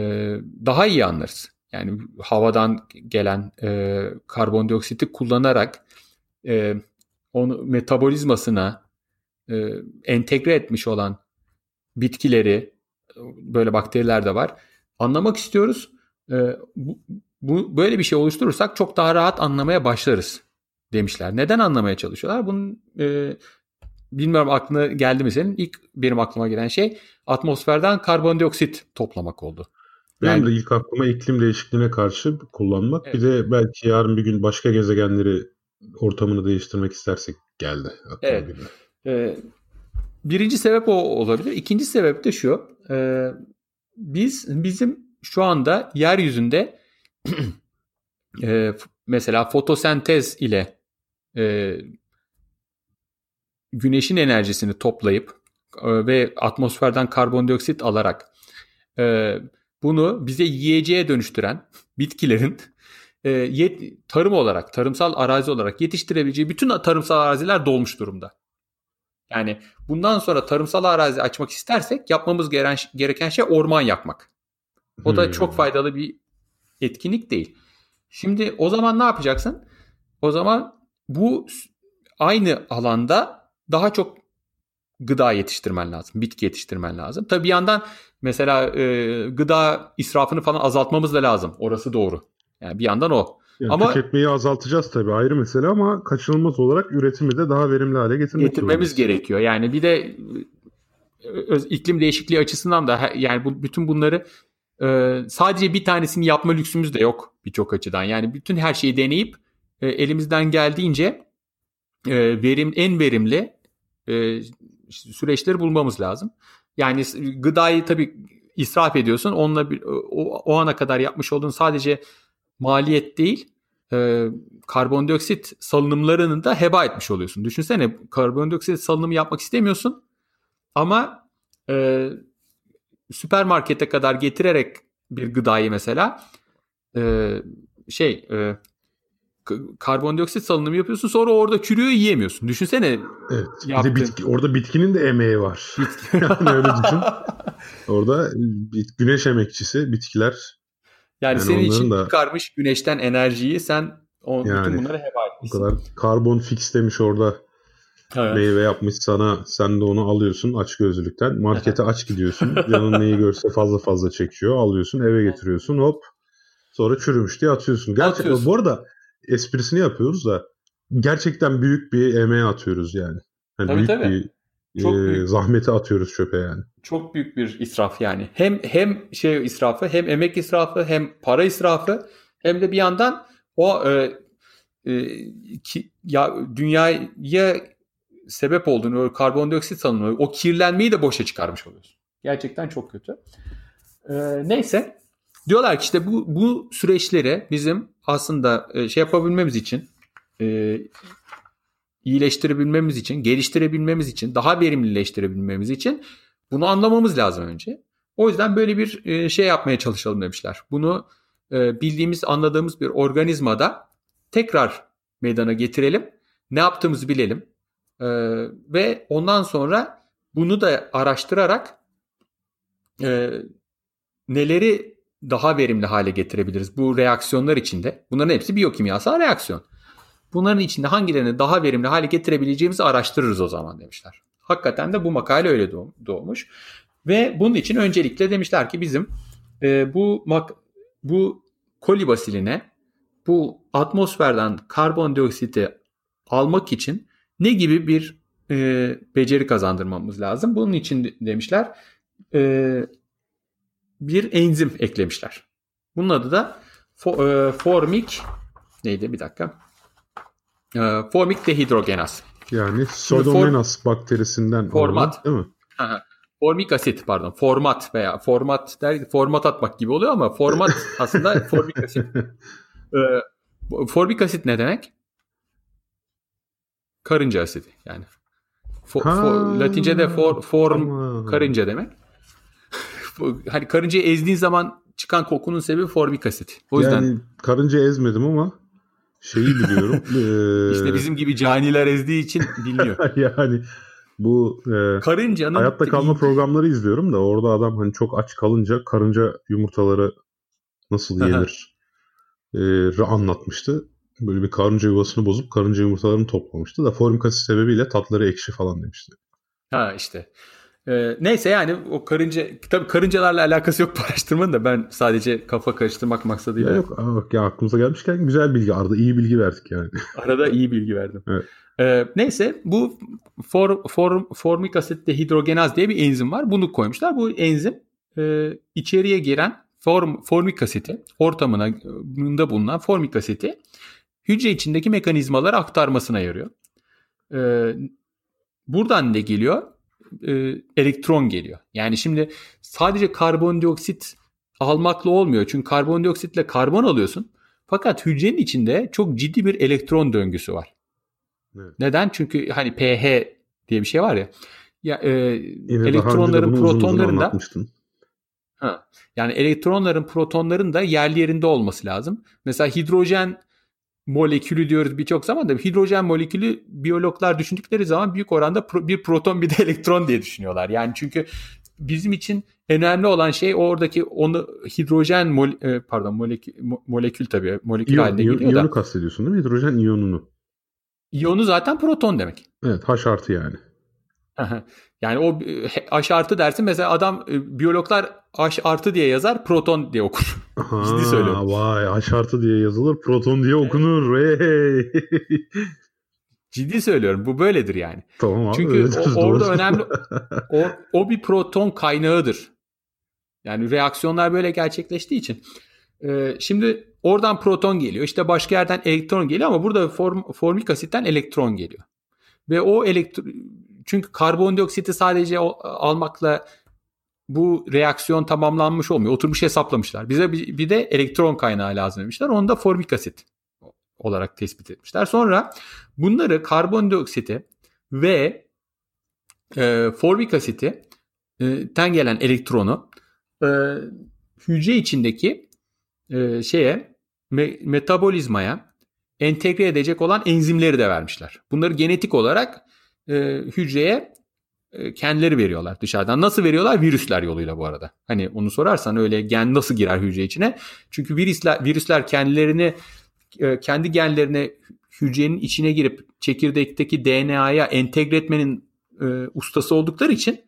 daha iyi anlarız. Yani havadan gelen e, karbondioksiti kullanarak e, onu metabolizmasına e, entegre etmiş olan bitkileri, böyle bakteriler de var. Anlamak istiyoruz. E, bu, bu böyle bir şey oluşturursak çok daha rahat anlamaya başlarız demişler. Neden anlamaya çalışıyorlar? Bunun e, bilmiyorum aklına geldi mi senin? İlk benim aklıma gelen şey atmosferden karbondioksit toplamak oldu. Benim yani, de ilk aklıma iklim değişikliğine karşı kullanmak. Evet. Bir de belki yarın bir gün başka gezegenleri ortamını değiştirmek istersek geldi. Evet. Ee, birinci sebep o olabilir. İkinci sebep de şu. E, biz bizim şu anda yeryüzünde e, mesela fotosentez ile e, güneşin enerjisini toplayıp e, ve atmosferden karbondioksit alarak e, bunu bize yiyeceğe dönüştüren bitkilerin e, yet, tarım olarak, tarımsal arazi olarak yetiştirebileceği bütün tarımsal araziler dolmuş durumda. Yani bundan sonra tarımsal arazi açmak istersek yapmamız gereken, şey orman yakmak. O da hmm. çok faydalı bir etkinlik değil. Şimdi o zaman ne yapacaksın? O zaman bu aynı alanda daha çok gıda yetiştirmen lazım. Bitki yetiştirmen lazım. Tabii bir yandan mesela e, gıda israfını falan azaltmamız da lazım. Orası doğru. Yani bir yandan o. Yani ama tüketmeyi azaltacağız tabii ayrı mesele ama kaçınılmaz olarak üretimi de daha verimli hale getirmek getirmemiz gerekiyor. Yani bir de öz, iklim değişikliği açısından da yani bu, bütün bunları e, sadece bir tanesini yapma lüksümüz de yok birçok açıdan. Yani bütün her şeyi deneyip e, elimizden geldiğince e, verim en verimli e, süreçleri bulmamız lazım. Yani gıdayı tabii israf ediyorsun. Onunla bir, o, o ana kadar yapmış olduğun sadece maliyet değil e, karbondioksit salınımlarını da heba etmiş oluyorsun. Düşünsene karbondioksit salınımı yapmak istemiyorsun ama e, süpermarkete kadar getirerek bir gıdayı mesela e, şey e, karbondioksit salınımı yapıyorsun sonra orada çürüyor yiyemiyorsun. Düşünsene. Evet. Bir de bitki, orada bitkinin de emeği var. yani öyle düşün. Orada güneş emekçisi bitkiler. Yani, yani senin için da... çıkarmış güneşten enerjiyi sen o, yani, bütün bunları heba etmişsin. O kadar karbon fix demiş orada. Evet. Meyve yapmış sana sen de onu alıyorsun aç gözlülükten. Markete aç gidiyorsun. Canın neyi görse fazla fazla çekiyor. Alıyorsun eve getiriyorsun hop. Sonra çürümüş diye atıyorsun. Gerçekten atıyorsun. bu arada esprisini yapıyoruz da gerçekten büyük bir emeğe atıyoruz yani. yani tabii, büyük tabii. bir çok e, büyük. zahmeti atıyoruz çöpe yani. Çok büyük bir israf yani. Hem hem şey israfı, hem emek israfı, hem para israfı, hem de bir yandan o e, e, ki, ya dünyaya sebep olduğunu, o karbondioksit salınımı, o kirlenmeyi de boşa çıkarmış oluyorsun. Gerçekten çok kötü. E, neyse diyorlar ki işte bu bu süreçleri bizim aslında e, şey yapabilmemiz için e, iyileştirebilmemiz için, geliştirebilmemiz için, daha verimlileştirebilmemiz için bunu anlamamız lazım önce. O yüzden böyle bir e, şey yapmaya çalışalım demişler. Bunu bildiğimiz, anladığımız bir organizmada tekrar meydana getirelim. Ne yaptığımızı bilelim. Ve ondan sonra bunu da araştırarak neleri daha verimli hale getirebiliriz bu reaksiyonlar içinde. Bunların hepsi biyokimyasal reaksiyon. Bunların içinde hangilerini daha verimli hale getirebileceğimizi araştırırız o zaman demişler. Hakikaten de bu makale öyle doğmuş. Ve bunun için öncelikle demişler ki bizim e, bu mak bu kolibasiline bu atmosferden karbondioksiti almak için ne gibi bir e, beceri kazandırmamız lazım? Bunun için demişler e, bir enzim eklemişler. Bunun adı da e, formik neydi bir dakika. E, formik dehidrogenaz. Yani Pseudomonas for, bakterisinden format olan, değil mi? Aha. Formik asit pardon. Format veya format der format atmak gibi oluyor ama format aslında formik asit. Ee, formik asit ne demek? Karınca asidi yani. For, for, Latince'de for, form tamam. karınca demek hani karıncayı ezdiğin zaman çıkan kokunun sebebi formik asit. O yüzden yani karınca ezmedim ama şeyi biliyorum. ee... İşte bizim gibi caniler ezdiği için biliniyor. yani bu e, karıncanın hayatta kalma programları izliyorum da orada adam hani çok aç kalınca karınca yumurtaları nasıl yenir e, anlatmıştı. Böyle bir karınca yuvasını bozup karınca yumurtalarını toplamıştı da formik asit sebebiyle tatları ekşi falan demişti. Ha işte. Ee, neyse yani o karınca tabii karıncalarla alakası yok bu araştırmanın da ben sadece kafa karıştırmak maksadıyla. Ya yok bak ya aklımıza gelmişken güzel bilgi arada iyi bilgi verdik yani. Arada iyi bilgi verdim. Evet. Ee, neyse bu for, for, formik asit dehidrogenaz diye bir enzim var. Bunu koymuşlar. Bu enzim e, içeriye giren form, formik asiti ortamında bulunan formik asiti hücre içindeki mekanizmaları aktarmasına yarıyor. Ee, buradan ne geliyor? E, elektron geliyor. Yani şimdi sadece karbondioksit almakla olmuyor. Çünkü karbondioksitle karbon alıyorsun. Fakat hücrenin içinde çok ciddi bir elektron döngüsü var. Evet. Neden? Çünkü hani pH diye bir şey var ya. Ya e, elektronların, protonların da Ha. Yani elektronların, protonların da yerli yerinde olması lazım. Mesela hidrojen molekülü diyoruz birçok zaman da hidrojen molekülü biyologlar düşündükleri zaman büyük oranda pro, bir proton bir de elektron diye düşünüyorlar. Yani çünkü bizim için önemli olan şey oradaki onu hidrojen mol, e, pardon molekül, molekül tabii molekül İyon, haline geliyor da. İyonu kastediyorsun değil mi? Hidrojen iyonunu. İyonu zaten proton demek. Evet H artı yani. Yani o H artı dersin mesela adam e, biyologlar H artı diye yazar proton diye okur. Ciddi söylüyorum. Vay H artı diye yazılır proton diye okunur. Hey. Ciddi söylüyorum bu böyledir yani. Tamam abi. Çünkü evet, o, orada önemli o, o bir proton kaynağıdır. Yani reaksiyonlar böyle gerçekleştiği için. Ee, şimdi oradan proton geliyor. İşte başka yerden elektron geliyor ama burada form, formik asitten elektron geliyor. Ve o elektron çünkü karbondioksiti sadece o, almakla bu reaksiyon tamamlanmış olmuyor. Oturmuş hesaplamışlar. Bize bir de elektron kaynağı lazım demişler. Onu da formik asit olarak tespit etmişler. Sonra bunları karbondioksiti ve e, formik asiti e, ten gelen elektronu e, hücre içindeki e, şeye me, metabolizmaya entegre edecek olan enzimleri de vermişler. Bunları genetik olarak e, hücreye e, kendileri veriyorlar dışarıdan. Nasıl veriyorlar? Virüsler yoluyla bu arada. Hani onu sorarsan öyle gen nasıl girer hücre içine? Çünkü virüsler virüsler kendilerini e, kendi genlerine hücrenin içine girip çekirdekteki DNA'ya entegre etmenin e, ustası oldukları için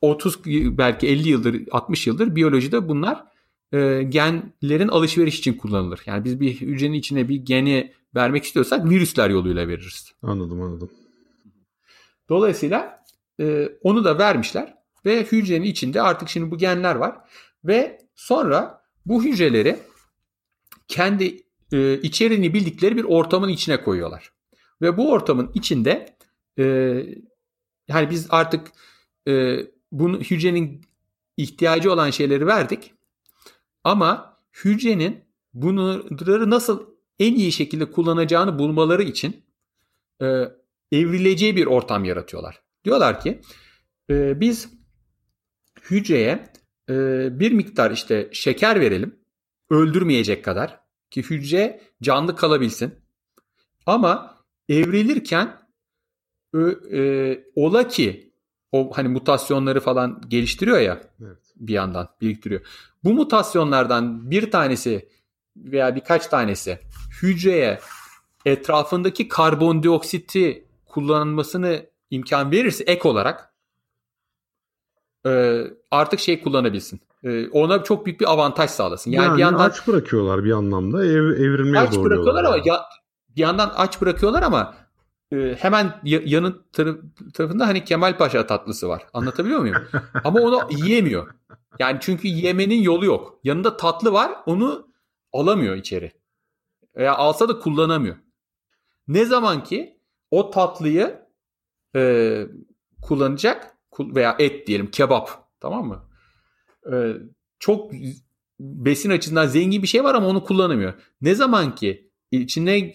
30 belki 50 yıldır 60 yıldır biyolojide bunlar e, genlerin alışveriş için kullanılır. Yani biz bir hücrenin içine bir geni vermek istiyorsak virüsler yoluyla veririz. Anladım anladım. Dolayısıyla e, onu da vermişler ve hücrenin içinde artık şimdi bu genler var ve sonra bu hücreleri kendi e, içeriğini bildikleri bir ortamın içine koyuyorlar. Ve bu ortamın içinde e, yani biz artık e, bunu hücrenin ihtiyacı olan şeyleri verdik ama hücrenin bunları nasıl en iyi şekilde kullanacağını bulmaları için e, evrileceği bir ortam yaratıyorlar. Diyorlar ki e, biz hücreye e, bir miktar işte şeker verelim öldürmeyecek kadar ki hücre canlı kalabilsin. Ama evrilirken e, e, ola ki o hani mutasyonları falan geliştiriyor ya evet. bir yandan biriktiriyor. Bu mutasyonlardan bir tanesi veya birkaç tanesi hücreye etrafındaki karbondioksiti kullanılmasını imkan verirse ek olarak e, artık şey kullanabilsin. E, ona çok büyük bir avantaj sağlasın. Yani, yani bir yandan aç bırakıyorlar bir anlamda ev, evrilmeye aç bırakıyorlar yani. ama ya, bir yandan aç bırakıyorlar ama e, hemen yanın tarafında hani Kemal Paşa tatlısı var. Anlatabiliyor muyum? ama onu yiyemiyor. Yani çünkü yemenin yolu yok. Yanında tatlı var onu alamıyor içeri. Veya alsa da kullanamıyor. Ne zaman ki o tatlıyı e, kullanacak veya et diyelim kebap tamam mı? E, çok besin açısından zengin bir şey var ama onu kullanamıyor. Ne zaman ki içine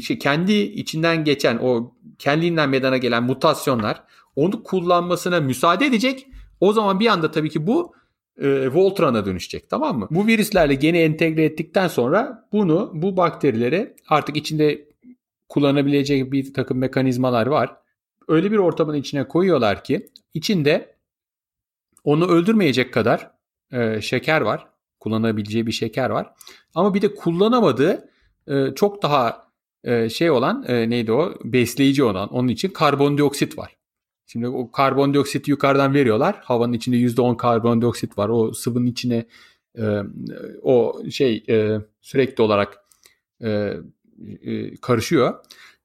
şey, kendi içinden geçen o kendinden meydana gelen mutasyonlar onu kullanmasına müsaade edecek. O zaman bir anda tabii ki bu e, Voltran'a dönüşecek tamam mı? Bu virüslerle geni entegre ettikten sonra bunu bu bakterileri artık içinde kullanabileceği bir takım mekanizmalar var. Öyle bir ortamın içine koyuyorlar ki içinde onu öldürmeyecek kadar e, şeker var. Kullanabileceği bir şeker var. Ama bir de kullanamadığı e, çok daha e, şey olan e, neydi o? Besleyici olan onun için karbondioksit var. Şimdi o karbondioksit yukarıdan veriyorlar. Havanın içinde %10 karbondioksit var. O sıvının içine e, o şey e, sürekli olarak e, e, karışıyor.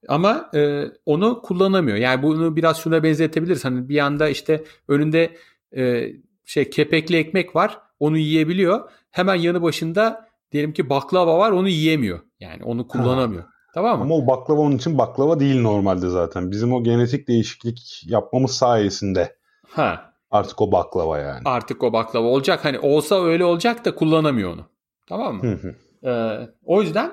Ama e, onu kullanamıyor. Yani bunu biraz şuna benzetebiliriz. Hani bir anda işte önünde e, şey kepekli ekmek var. Onu yiyebiliyor. Hemen yanı başında diyelim ki baklava var. Onu yiyemiyor. Yani onu kullanamıyor. Ha. Tamam mı? Ama o baklava onun için baklava değil normalde zaten. Bizim o genetik değişiklik yapmamız sayesinde. Ha. Artık o baklava yani. Artık o baklava olacak. Hani olsa öyle olacak da kullanamıyor onu. Tamam mı? Hı hı. Ee, o yüzden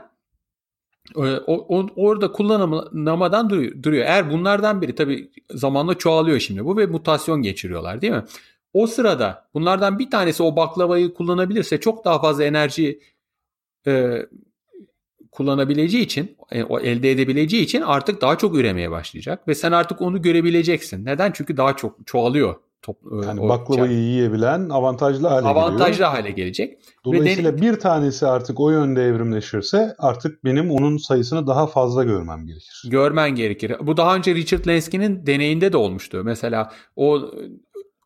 o, o, orada kullanılamadan duruyor, duruyor. Eğer bunlardan biri tabii zamanla çoğalıyor şimdi bu ve mutasyon geçiriyorlar değil mi? O sırada bunlardan bir tanesi o baklavayı kullanabilirse çok daha fazla enerji e, kullanabileceği için, e, o elde edebileceği için artık daha çok üremeye başlayacak ve sen artık onu görebileceksin. Neden? Çünkü daha çok çoğalıyor. Top, e, yani baklavayı çay. yiyebilen avantajlı hale avantajlı geliyor. hale gelecek. Dolayısıyla ve bir tanesi artık o yönde evrimleşirse artık benim onun sayısını daha fazla görmem gerekir. Görmen gerekir. Bu daha önce Richard Lensky'nin deneyinde de olmuştu. Mesela o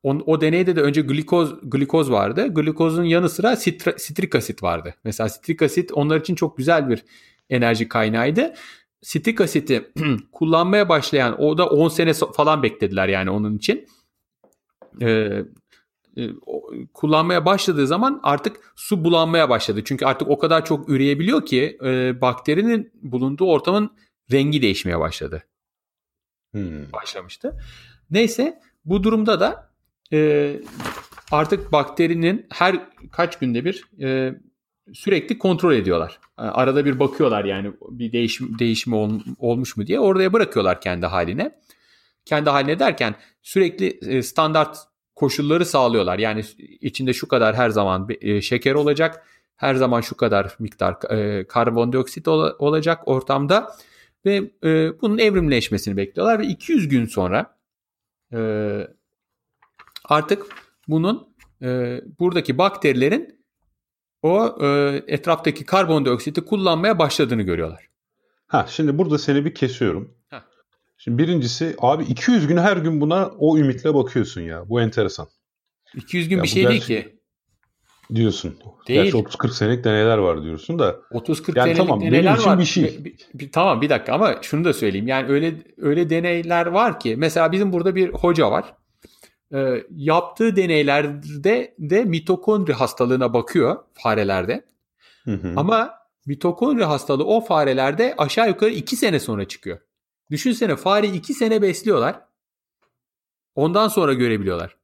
o, o deneyde de önce glikoz glikoz vardı. Glikozun yanı sıra sitra, sitrik asit vardı. Mesela sitrik asit onlar için çok güzel bir enerji kaynağıydı. Sitrik asiti kullanmaya başlayan o da 10 sene falan beklediler yani onun için. Ee, e, kullanmaya başladığı zaman artık su bulanmaya başladı. Çünkü artık o kadar çok üreyebiliyor ki e, bakterinin bulunduğu ortamın rengi değişmeye başladı. Hmm. Başlamıştı. Neyse bu durumda da e, artık bakterinin her kaç günde bir e, sürekli kontrol ediyorlar. Arada bir bakıyorlar yani bir değişim değişim ol, olmuş mu diye oraya bırakıyorlar kendi haline. Kendi haline derken sürekli e, standart koşulları sağlıyorlar. Yani içinde şu kadar her zaman e, şeker olacak. Her zaman şu kadar miktar e, karbondioksit ol, olacak ortamda ve bunun evrimleşmesini bekliyorlar ve 200 gün sonra artık bunun buradaki bakterilerin o etraftaki karbondioksiti kullanmaya başladığını görüyorlar. Ha şimdi burada seni bir kesiyorum. Şimdi birincisi abi 200 gün her gün buna o ümitle bakıyorsun ya. Bu enteresan. 200 gün ya bir şey değil ki. Diyorsun. Değil. Gerçi 30-40 senelik deneler var diyorsun da. 30-40 yani senelik tamam, deneler benim için var. Bir şey. Bir, bir, tamam bir dakika ama şunu da söyleyeyim. Yani öyle öyle deneyler var ki mesela bizim burada bir hoca var e, yaptığı deneylerde de mitokondri hastalığına bakıyor farelerde. Hı hı. Ama mitokondri hastalığı o farelerde aşağı yukarı 2 sene sonra çıkıyor. Düşünsene fare 2 sene besliyorlar. Ondan sonra görebiliyorlar.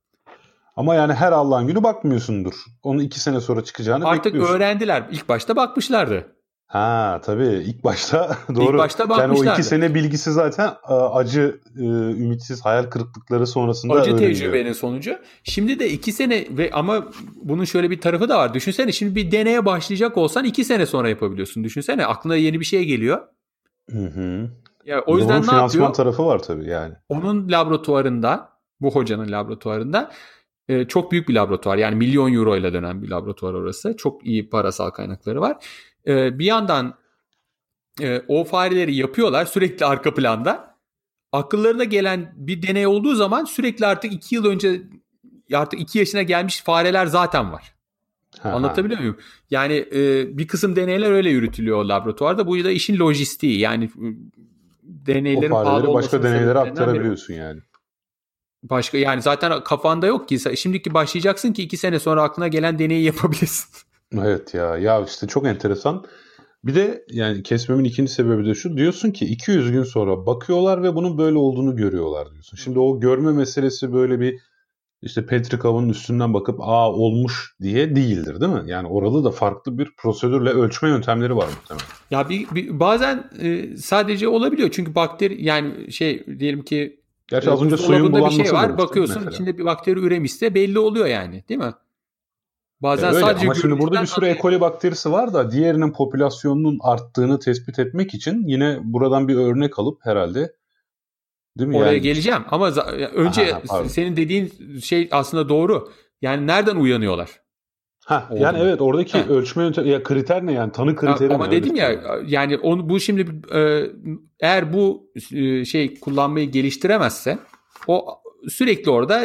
Ama yani her Allah'ın günü bakmıyorsundur. Onu 2 sene sonra çıkacağını Artık bekliyorsun. Artık öğrendiler. İlk başta bakmışlardı. Ha tabii ilk başta doğru. İlk başta Yani o iki sene bilgisi zaten e, acı, e, ümitsiz hayal kırıklıkları sonrasında Acı öğreniliyor. tecrübenin sonucu. Şimdi de iki sene ve ama bunun şöyle bir tarafı da var. Düşünsene şimdi bir deneye başlayacak olsan iki sene sonra yapabiliyorsun. Düşünsene aklına yeni bir şey geliyor. Hı hı. Ya o yüzden ne finansman yapıyor? tarafı var tabii yani. Onun laboratuvarında, bu hocanın laboratuvarında e, çok büyük bir laboratuvar. Yani milyon euro ile dönen bir laboratuvar orası. Çok iyi parasal kaynakları var e, bir yandan e, o fareleri yapıyorlar sürekli arka planda. Akıllarına gelen bir deney olduğu zaman sürekli artık iki yıl önce artık iki yaşına gelmiş fareler zaten var. Anlatabiliyor muyum? Yani e, bir kısım deneyler öyle yürütülüyor laboratuvarda. Bu da işin lojistiği. Yani deneylerin o fareleri başka deneylere aktarabiliyorsun yani. Başka yani zaten kafanda yok ki. Şimdiki başlayacaksın ki iki sene sonra aklına gelen deneyi yapabilirsin. Evet ya ya işte çok enteresan. Bir de yani kesmemin ikinci sebebi de şu. Diyorsun ki 200 gün sonra bakıyorlar ve bunun böyle olduğunu görüyorlar diyorsun. Şimdi o görme meselesi böyle bir işte Petri kabının üstünden bakıp aa olmuş diye değildir değil mi? Yani orada da farklı bir prosedürle ölçme yöntemleri var muhtemelen. Ya bir, bir bazen e, sadece olabiliyor. Çünkü bakteri yani şey diyelim ki Gerçi az önce suyun bulanması bir şey var. Bakıyorsun mesela. içinde bir bakteri üremişse belli oluyor yani değil mi? Bazen e, öyle. sadece ama şimdi burada bir sürü E. coli bakterisi var da diğerinin popülasyonunun arttığını tespit etmek için yine buradan bir örnek alıp herhalde değil mi? Oraya yani... geleceğim ama önce Aha, senin dediğin şey aslında doğru. Yani nereden uyanıyorlar? Ha yani evet oradaki ha. ölçme yöntemi ya kriter ne yani tanı kriteri ya, ama ne? dedim ya yani onu bu şimdi e, eğer bu e, şey kullanmayı geliştiremezse o sürekli orada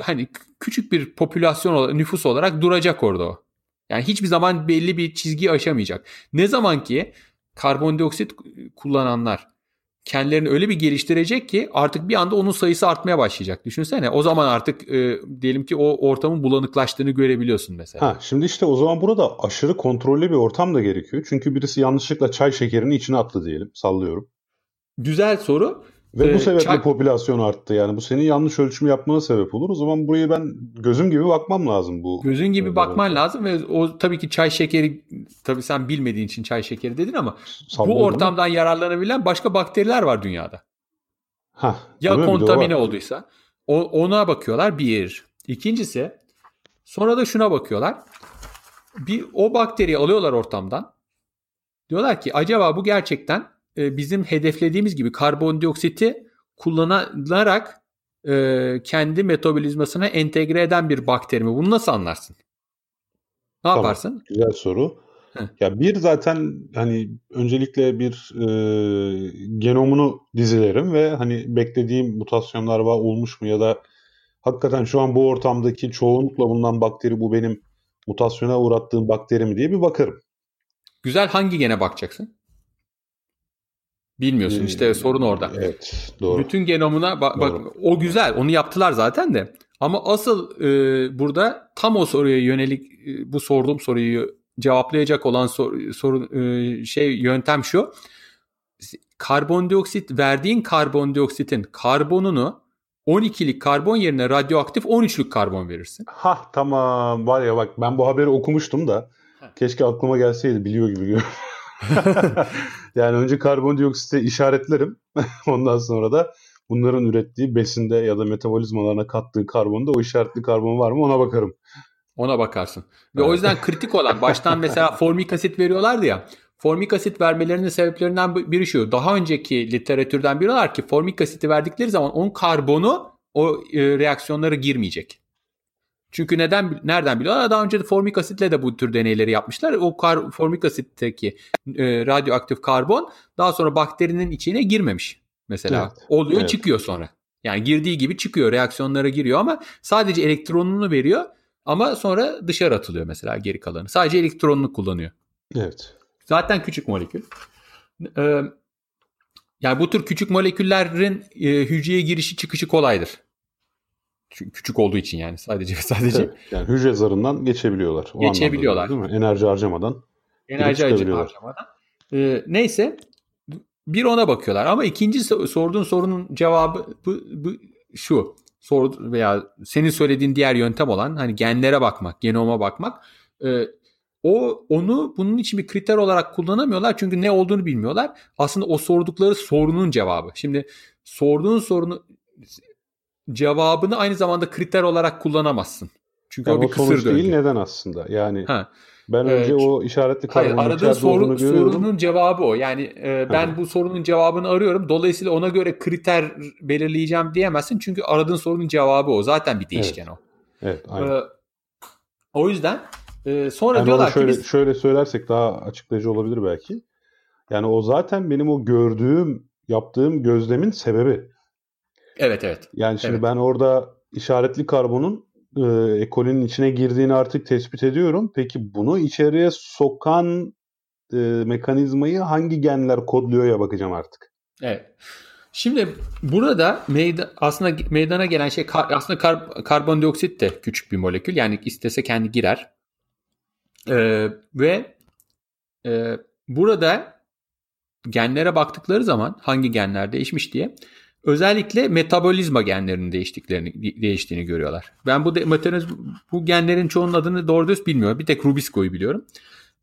hani küçük bir popülasyon nüfus olarak duracak orada o. Yani hiçbir zaman belli bir çizgi aşamayacak. Ne zaman ki karbondioksit kullananlar kendilerini öyle bir geliştirecek ki artık bir anda onun sayısı artmaya başlayacak. Düşünsene o zaman artık e, diyelim ki o ortamın bulanıklaştığını görebiliyorsun mesela. Ha, şimdi işte o zaman burada aşırı kontrollü bir ortam da gerekiyor. Çünkü birisi yanlışlıkla çay şekerini içine attı diyelim sallıyorum. Güzel soru. Ve bu ee, sebeple çak... popülasyon arttı. Yani bu senin yanlış ölçüm yapmana sebep olur. O zaman burayı ben gözüm gibi bakmam lazım bu. Gözün gibi bakman lazım ve o tabii ki çay şekeri tabii sen bilmediğin için çay şekeri dedin ama Sallıyor bu ortamdan yararlanabilen başka bakteriler var dünyada. Hah, ya kontamine olduysa o, ona bakıyorlar bir. İkincisi sonra da şuna bakıyorlar. Bir o bakteriyi alıyorlar ortamdan. Diyorlar ki acaba bu gerçekten e, bizim hedeflediğimiz gibi karbondioksiti kullanarak e, kendi metabolizmasına entegre eden bir bakteri mi? Bunu nasıl anlarsın? Ne tamam, yaparsın? Güzel soru. Heh. Ya bir zaten hani öncelikle bir e, genomunu dizilerim ve hani beklediğim mutasyonlar var olmuş mu ya da hakikaten şu an bu ortamdaki çoğunlukla bulunan bakteri bu benim mutasyona uğrattığım bakteri mi diye bir bakarım. Güzel hangi gene bakacaksın? Bilmiyorsun işte ee, sorun orada. Evet doğru. Bütün genomuna bak, bak o güzel onu yaptılar zaten de. Ama asıl e, burada tam o soruya yönelik e, bu sorduğum soruyu cevaplayacak olan sor, sorun e, şey yöntem şu. Karbondioksit verdiğin karbondioksitin karbonunu 12'lik karbon yerine radyoaktif 13'lük karbon verirsin. Ha tamam var ya bak ben bu haberi okumuştum da keşke aklıma gelseydi biliyor gibi görüyorum. yani önce karbondioksite işaretlerim. Ondan sonra da bunların ürettiği besinde ya da metabolizmalarına kattığı karbonda o işaretli karbon var mı ona bakarım. Ona bakarsın. Ve evet. o yüzden kritik olan baştan mesela formik asit veriyorlardı ya. Formik asit vermelerinin sebeplerinden biri şu. Daha önceki literatürden biliyorlar ki formik asiti verdikleri zaman onun karbonu o e, reaksiyonlara girmeyecek. Çünkü neden nereden biliyorlar? Daha önce de formik asitle de bu tür deneyleri yapmışlar. O kar, formik asitteki e, radyoaktif karbon daha sonra bakterinin içine girmemiş mesela. Evet. Oluyor evet. çıkıyor sonra. Yani girdiği gibi çıkıyor reaksiyonlara giriyor ama sadece elektronunu veriyor ama sonra dışarı atılıyor mesela geri kalanı. Sadece elektronunu kullanıyor. Evet. Zaten küçük molekül. Ee, yani bu tür küçük moleküllerin e, hücreye girişi çıkışı kolaydır. Küçük olduğu için yani sadece ve sadece. Evet, yani hücre zarından geçebiliyorlar. O geçebiliyorlar. Değil mi? Enerji harcamadan. Enerji harcamadan. Ee, neyse bir ona bakıyorlar ama ikinci sorduğun sorunun cevabı bu, bu şu sor veya senin söylediğin diğer yöntem olan hani genlere bakmak, genoma bakmak. E, o onu bunun için bir kriter olarak kullanamıyorlar çünkü ne olduğunu bilmiyorlar. Aslında o sordukları sorunun cevabı. Şimdi sorduğun sorunu cevabını aynı zamanda kriter olarak kullanamazsın. Çünkü yani o bir kısır sonuç değil neden aslında? Yani ha. Ben önce evet. o işaretli karbonun Hayır, aradığın soru, sorunun cevabı o. Yani e, ben ha. bu sorunun cevabını arıyorum. Dolayısıyla ona göre kriter belirleyeceğim diyemezsin. Çünkü aradığın sorunun cevabı o. Zaten bir değişken evet. o. Evet, aynen. E, o yüzden e, sonra yani diyorlar şöyle, ki biz... şöyle söylersek daha açıklayıcı olabilir belki. Yani o zaten benim o gördüğüm, yaptığım gözlemin sebebi. Evet, evet. Yani şimdi evet. ben orada işaretli karbonun e, ekolün içine girdiğini artık tespit ediyorum. Peki bunu içeriye sokan e, mekanizmayı hangi genler kodluyor bakacağım artık. Evet. Şimdi burada meyda, aslında meydana gelen şey aslında kar, karbondioksit de küçük bir molekül. Yani istese kendi girer. Ee, ve e, burada genlere baktıkları zaman hangi genler değişmiş diye özellikle metabolizma genlerinin değiştiklerini değiştiğini görüyorlar. Ben bu de, bu genlerin çoğunun adını doğru düz bilmiyorum. Bir tek Rubisco'yu biliyorum.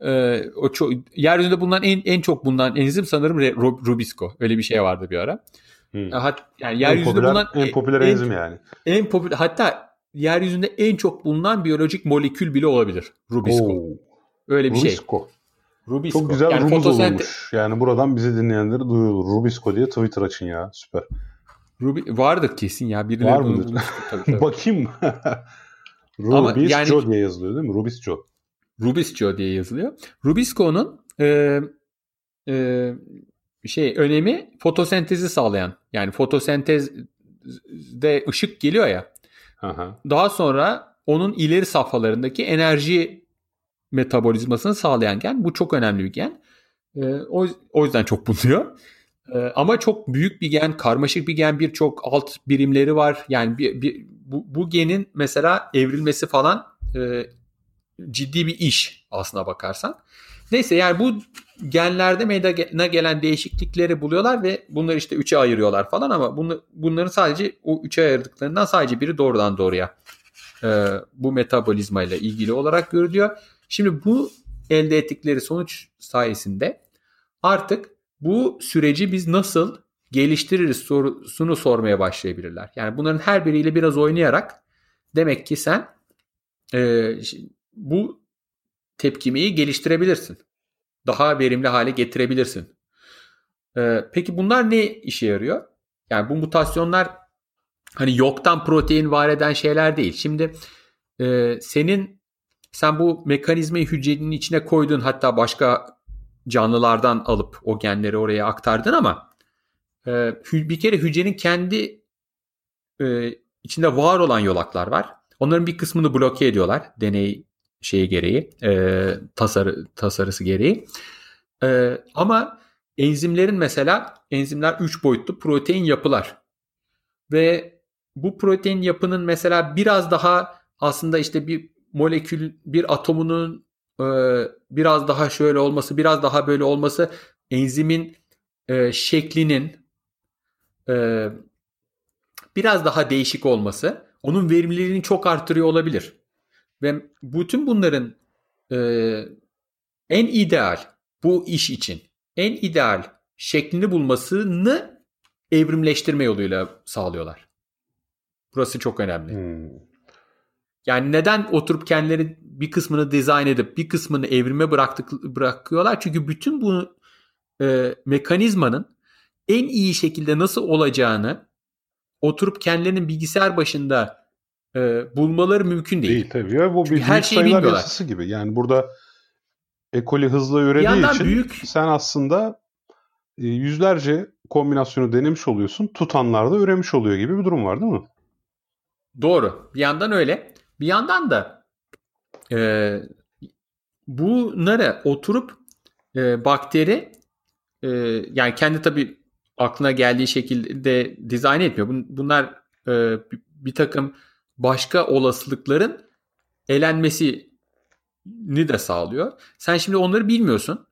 Ee, o çok, yeryüzünde bulunan en en çok bulunan enzim sanırım Rubisco. Öyle bir şey vardı bir ara. Hmm. Hat, yani yeryüzünde en popüler, bulunan en popüler en, enzim yani. En popüler hatta yeryüzünde en çok bulunan biyolojik molekül bile olabilir Rubisco. Oo. Öyle bir Rubisco. şey. Rubisco. Çok güzel yani rumuz fotosente... olmuş. Yani buradan bizi dinleyenleri duyulur. Rubisco diye Twitter açın ya. Süper. Rubi vardır kesin ya. Birileri Var mıdır? Tabii, tabii. Bakayım. Rubisco yani, diye yazılıyor değil mi? Rubisco. Rubisco diye yazılıyor. Rubisco'nun e, e, şey önemi fotosentezi sağlayan. Yani fotosentezde ışık geliyor ya. Aha. Daha sonra onun ileri safhalarındaki enerji metabolizmasını sağlayan gen. Bu çok önemli bir gen. E, o, o yüzden çok bulunuyor. E, ama çok büyük bir gen, karmaşık bir gen, birçok alt birimleri var. Yani bir, bir, bu, bu genin mesela evrilmesi falan e, ciddi bir iş aslına bakarsan. Neyse yani bu genlerde meydana gelen değişiklikleri buluyorlar ve bunları işte üçe ayırıyorlar falan ama bunu, bunların sadece o üçe ayırdıklarından sadece biri doğrudan doğruya e, bu metabolizma ile ilgili olarak görülüyor. Şimdi bu elde ettikleri sonuç sayesinde artık bu süreci biz nasıl geliştiririz sorusunu sormaya başlayabilirler. Yani bunların her biriyle biraz oynayarak Demek ki sen e, bu tepkimeyi geliştirebilirsin. Daha verimli hale getirebilirsin. E, peki bunlar ne işe yarıyor? Yani bu mutasyonlar hani yoktan protein var eden şeyler değil. Şimdi e, senin sen bu mekanizmayı hücrenin içine koydun hatta başka canlılardan alıp o genleri oraya aktardın ama e, bir kere hücrenin kendi e, içinde var olan yolaklar var. Onların bir kısmını bloke ediyorlar deney şeyi gereği, e, tasarı, tasarısı gereği. E, ama enzimlerin mesela enzimler 3 boyutlu protein yapılar. Ve bu protein yapının mesela biraz daha aslında işte bir molekül, bir atomunun e, biraz daha şöyle olması, biraz daha böyle olması enzimin e, şeklinin e, biraz daha değişik olması onun verimliliğini çok artırıyor olabilir. Ve bütün bunların e, en ideal bu iş için en ideal şeklini bulmasını evrimleştirme yoluyla sağlıyorlar. Burası çok önemli. Hmm. Yani neden oturup kendileri bir kısmını dizayn edip bir kısmını evrime bıraktık bırakıyorlar? Çünkü bütün bu e, mekanizmanın en iyi şekilde nasıl olacağını oturup kendilerinin bilgisayar başında e, bulmaları mümkün değil. Değil tabii. Ya, bu bir her şeyi sayılar bilmiyorlar. yasası gibi. Yani burada ekoli hızlı ürediği için büyük... sen aslında e, yüzlerce kombinasyonu denemiş oluyorsun. Tutanlar da üremiş oluyor gibi bir durum var değil mi? Doğru. Bir yandan öyle. Bir yandan da e, bunları oturup e, bakteri e, yani kendi tabii aklına geldiği şekilde dizayn etmiyor. Bunlar e, bir takım başka olasılıkların elenmesini de sağlıyor. Sen şimdi onları bilmiyorsun.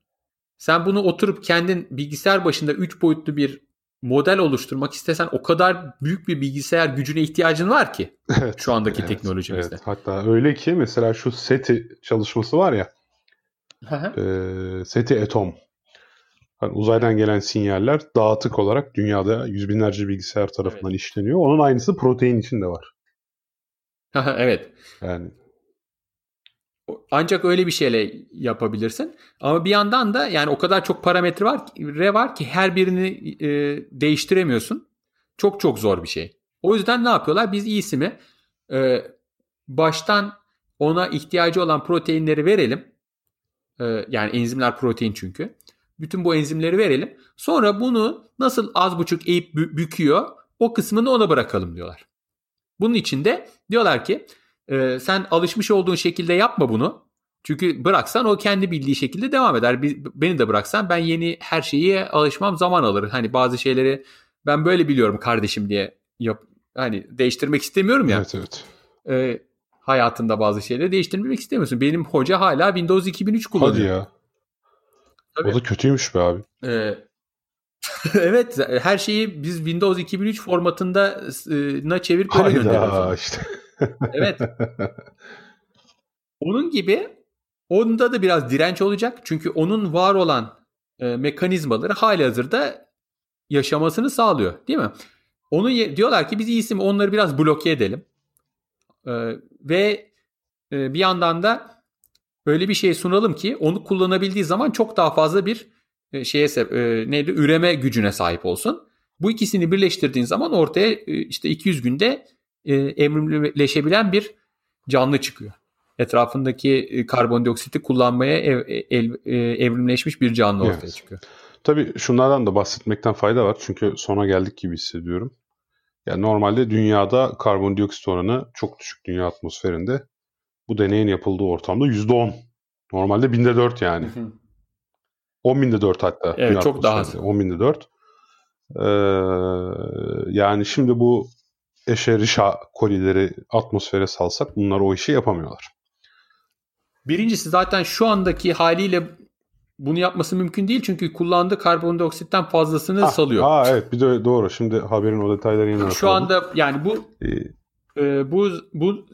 Sen bunu oturup kendin bilgisayar başında 3 boyutlu bir model oluşturmak istesen o kadar büyük bir bilgisayar gücüne ihtiyacın var ki evet, şu andaki evet, teknolojimizde. Evet. Hatta öyle ki mesela şu SETI çalışması var ya e, SETI Atom hani uzaydan gelen sinyaller dağıtık olarak dünyada yüz binlerce bilgisayar tarafından evet. işleniyor. Onun aynısı protein için de var. evet. Yani ancak öyle bir şeyle yapabilirsin. Ama bir yandan da yani o kadar çok parametre var, var ki her birini e, değiştiremiyorsun. Çok çok zor bir şey. O yüzden ne yapıyorlar? Biz iyisi e, baştan ona ihtiyacı olan proteinleri verelim. E, yani enzimler protein çünkü. Bütün bu enzimleri verelim. Sonra bunu nasıl az buçuk eğip büküyor o kısmını ona bırakalım diyorlar. Bunun için de diyorlar ki e, sen alışmış olduğun şekilde yapma bunu. Çünkü bıraksan o kendi bildiği şekilde devam eder. Beni de bıraksan ben yeni her şeyi alışmam zaman alır. Hani bazı şeyleri ben böyle biliyorum kardeşim diye yap hani değiştirmek istemiyorum ya. Evet evet. E, hayatında bazı şeyleri değiştirmek istemiyorsun. Benim hoca hala Windows 2003 kullanıyor. Hadi ya. Tabii. O da kötüymüş be abi. Ee, evet her şeyi biz Windows 2003 formatında na çevirip böyle Hayda gönderiyoruz. işte. evet. Onun gibi onda da biraz direnç olacak. Çünkü onun var olan e, mekanizmaları hali hazırda yaşamasını sağlıyor. Değil mi? Onu diyorlar ki biz iyisi onları biraz bloke edelim. E, ve e, bir yandan da öyle bir şey sunalım ki onu kullanabildiği zaman çok daha fazla bir e, şeye e, neydi üreme gücüne sahip olsun. Bu ikisini birleştirdiğin zaman ortaya e, işte 200 günde e, evrimleşebilen bir canlı çıkıyor. Etrafındaki e, karbondioksiti kullanmaya ev, ev, e, evrimleşmiş bir canlı ortaya evet. çıkıyor. Tabii şunlardan da bahsetmekten fayda var. Çünkü sona geldik gibi hissediyorum. Yani normalde dünyada karbondioksit oranı çok düşük dünya atmosferinde. Bu deneyin yapıldığı ortamda %10. Normalde binde 4 yani. Hı hı. 10 binde 4 hatta. Evet çok daha az. 10 binde 4. Ee, yani şimdi bu eşerişa kolileri atmosfere salsak bunlar o işi yapamıyorlar. Birincisi zaten şu andaki haliyle bunu yapması mümkün değil çünkü kullandığı karbondioksitten fazlasını ha, salıyor. Ha evet bir de doğru. Şimdi haberin o detayları yine Şu anda yani bu ee, e, bu bu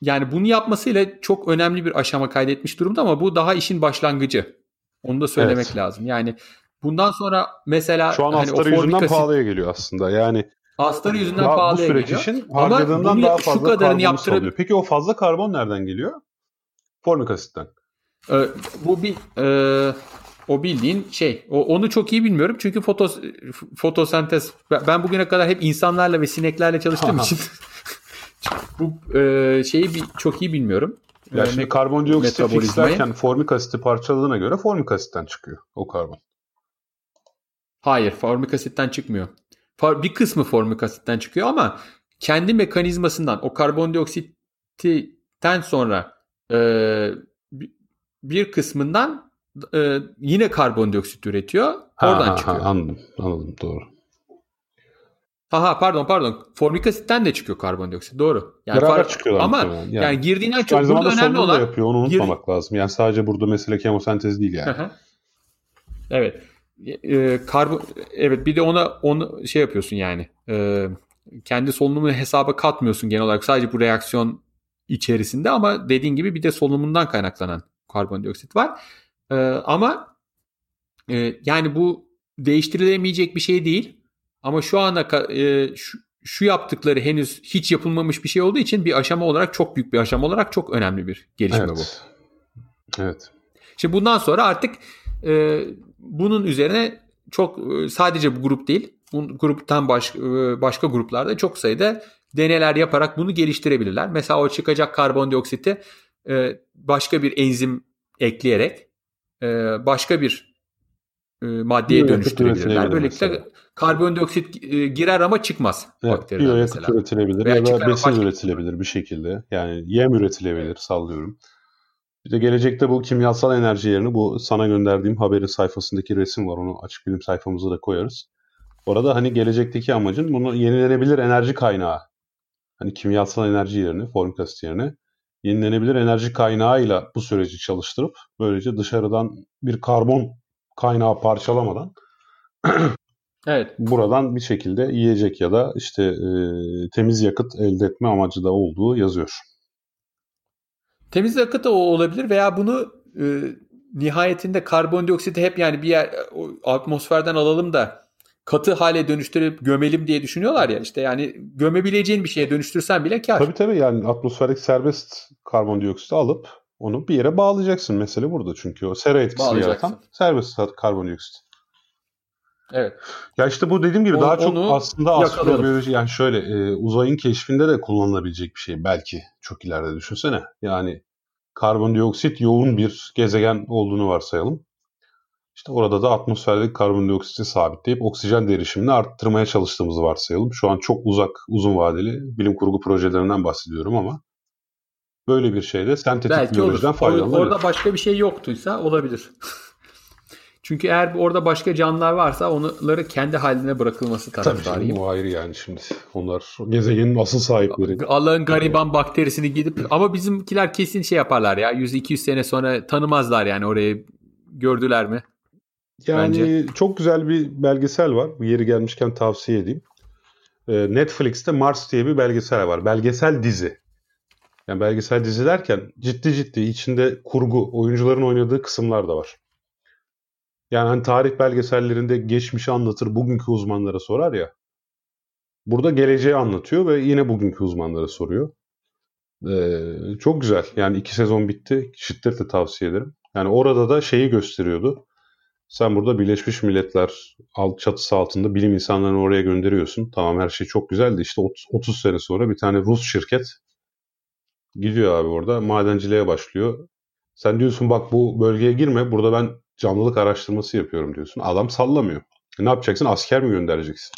yani bunu yapmasıyla çok önemli bir aşama kaydetmiş durumda ama bu daha işin başlangıcı. Onu da söylemek evet. lazım. Yani bundan sonra mesela şu an hani astarı yüzünden pahalıya geliyor aslında. Yani Astarı yüzünden daha, pahalıya Bu süreç geliyor. için harcadığından daha fazla şu kadarını yaptırıp... Peki o fazla karbon nereden geliyor? Formik asitten. Ee, bu bir e, o bildiğin şey. O, onu çok iyi bilmiyorum çünkü fotos, fotosentez ben bugüne kadar hep insanlarla ve sineklerle çalıştığım için bu e, şeyi bir, çok iyi bilmiyorum. Ya ee, şimdi karbondioksit fixlerken formik asiti parçaladığına göre formik asitten çıkıyor o karbon. Hayır formik asitten çıkmıyor. Bir kısmı formik asitten çıkıyor ama kendi mekanizmasından o karbondioksitten sonra e, bir kısmından e, yine karbondioksit üretiyor. Oradan ha, çıkıyor. Ha, anladım, anladım doğru. Aha pardon pardon. Formik asitten de çıkıyor karbondioksit. Doğru. Yani Beraber far- çıkıyorlar. Ama yani, yani girdiğinden çok burada önemli olan. yapıyor. Onu unutmamak gir- lazım. Yani sadece burada mesele kemosentez değil yani. evet. E, karbon evet bir de ona onu şey yapıyorsun yani. E, kendi solunumunu hesaba katmıyorsun genel olarak. Sadece bu reaksiyon içerisinde ama dediğin gibi bir de solunumundan kaynaklanan karbondioksit var. E, ama e, yani bu değiştirilemeyecek bir şey değil. Ama şu ana e, şu, şu yaptıkları henüz hiç yapılmamış bir şey olduğu için bir aşama olarak çok büyük bir aşama olarak çok önemli bir gelişme evet. bu. Evet. Şimdi bundan sonra artık e, bunun üzerine çok e, sadece bu grup değil, bu gruptan baş, e, başka gruplarda çok sayıda deneyler yaparak bunu geliştirebilirler. Mesela o çıkacak karbondioksiti e, başka bir enzim ekleyerek başka bir maddeye dönüştürebilirler. Böylelikle karbondioksit girer ama çıkmaz evet, bakteriden mesela. üretilebilir Veya ya da besin başka... üretilebilir bir şekilde. Yani yem üretilebilir sallıyorum. Bir de gelecekte bu kimyasal enerji yerini bu sana gönderdiğim haberin sayfasındaki resim var. Onu açık bilim sayfamıza da koyarız. Orada hani gelecekteki amacın bunu yenilenebilir enerji kaynağı. Hani kimyasal enerji yerine, formik asit yerine yenilenebilir enerji kaynağıyla bu süreci çalıştırıp böylece dışarıdan bir karbon kaynağı parçalamadan evet. buradan bir şekilde yiyecek ya da işte e, temiz yakıt elde etme amacı da olduğu yazıyor. Temiz yakıt da o olabilir veya bunu e, nihayetinde karbondioksiti hep yani bir yer atmosferden alalım da katı hale dönüştürüp gömelim diye düşünüyorlar ya işte yani gömebileceğin bir şeye dönüştürsen bile kar. Tabii tabii yani atmosferdeki serbest karbondioksiti alıp onu bir yere bağlayacaksın. Mesele burada çünkü o sera etkisi yaratan serbest karbondioksit. Evet. Ya işte bu dediğim gibi o, daha çok aslında astrobiyoloji yani şöyle e, uzayın keşfinde de kullanılabilecek bir şey belki çok ileride düşünsene. Yani karbondioksit yoğun bir gezegen olduğunu varsayalım. İşte orada da atmosferdeki karbondioksiti sabitleyip oksijen derişimini arttırmaya çalıştığımızı varsayalım. Şu an çok uzak, uzun vadeli bilim kurgu projelerinden bahsediyorum ama böyle bir şeyde sentetik Belki biyolojiden faydalanabilir. Orada başka bir şey yoktuysa olabilir. Çünkü eğer orada başka canlılar varsa onları kendi haline bırakılması taraftarıyım. Tabii o ayrı yani şimdi. Onlar gezegenin asıl sahipleri. Allah'ın gariban bakterisini gidip ama bizimkiler kesin şey yaparlar ya 100-200 sene sonra tanımazlar yani orayı gördüler mi? Yani Bence. çok güzel bir belgesel var. Yeri gelmişken tavsiye edeyim. Ee, Netflix'te Mars diye bir belgesel var. Belgesel dizi. Yani belgesel dizi derken ciddi ciddi içinde kurgu, oyuncuların oynadığı kısımlar da var. Yani hani tarih belgesellerinde geçmişi anlatır, bugünkü uzmanlara sorar ya. Burada geleceği anlatıyor ve yine bugünkü uzmanlara soruyor. Ee, çok güzel. Yani iki sezon bitti. Şiddetle tavsiye ederim. Yani orada da şeyi gösteriyordu. Sen burada Birleşmiş Milletler alt çatısı altında bilim insanlarını oraya gönderiyorsun. Tamam her şey çok güzeldi. İşte 30 sene sonra bir tane Rus şirket gidiyor abi orada madenciliğe başlıyor. Sen diyorsun bak bu bölgeye girme. Burada ben canlılık araştırması yapıyorum diyorsun. Adam sallamıyor. E ne yapacaksın? Asker mi göndereceksin?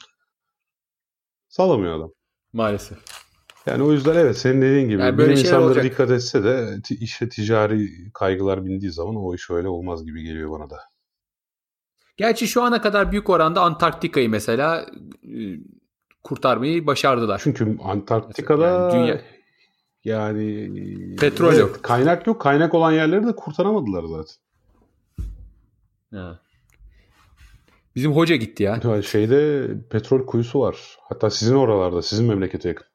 Sallamıyor adam. Maalesef. Yani o yüzden evet senin dediğin gibi yani bilim insanları olacak. dikkat etse de işte ticari kaygılar bindiği zaman o iş öyle olmaz gibi geliyor bana da. Gerçi şu ana kadar büyük oranda Antarktika'yı mesela e, kurtarmayı başardılar. Çünkü Antarktika'da yani, dünya... yani petrol evet, yok. Kaynak yok. Kaynak olan yerleri de kurtaramadılar zaten. Ha. Bizim hoca gitti ya. Şeyde petrol kuyusu var. Hatta sizin oralarda, sizin memlekete yakın.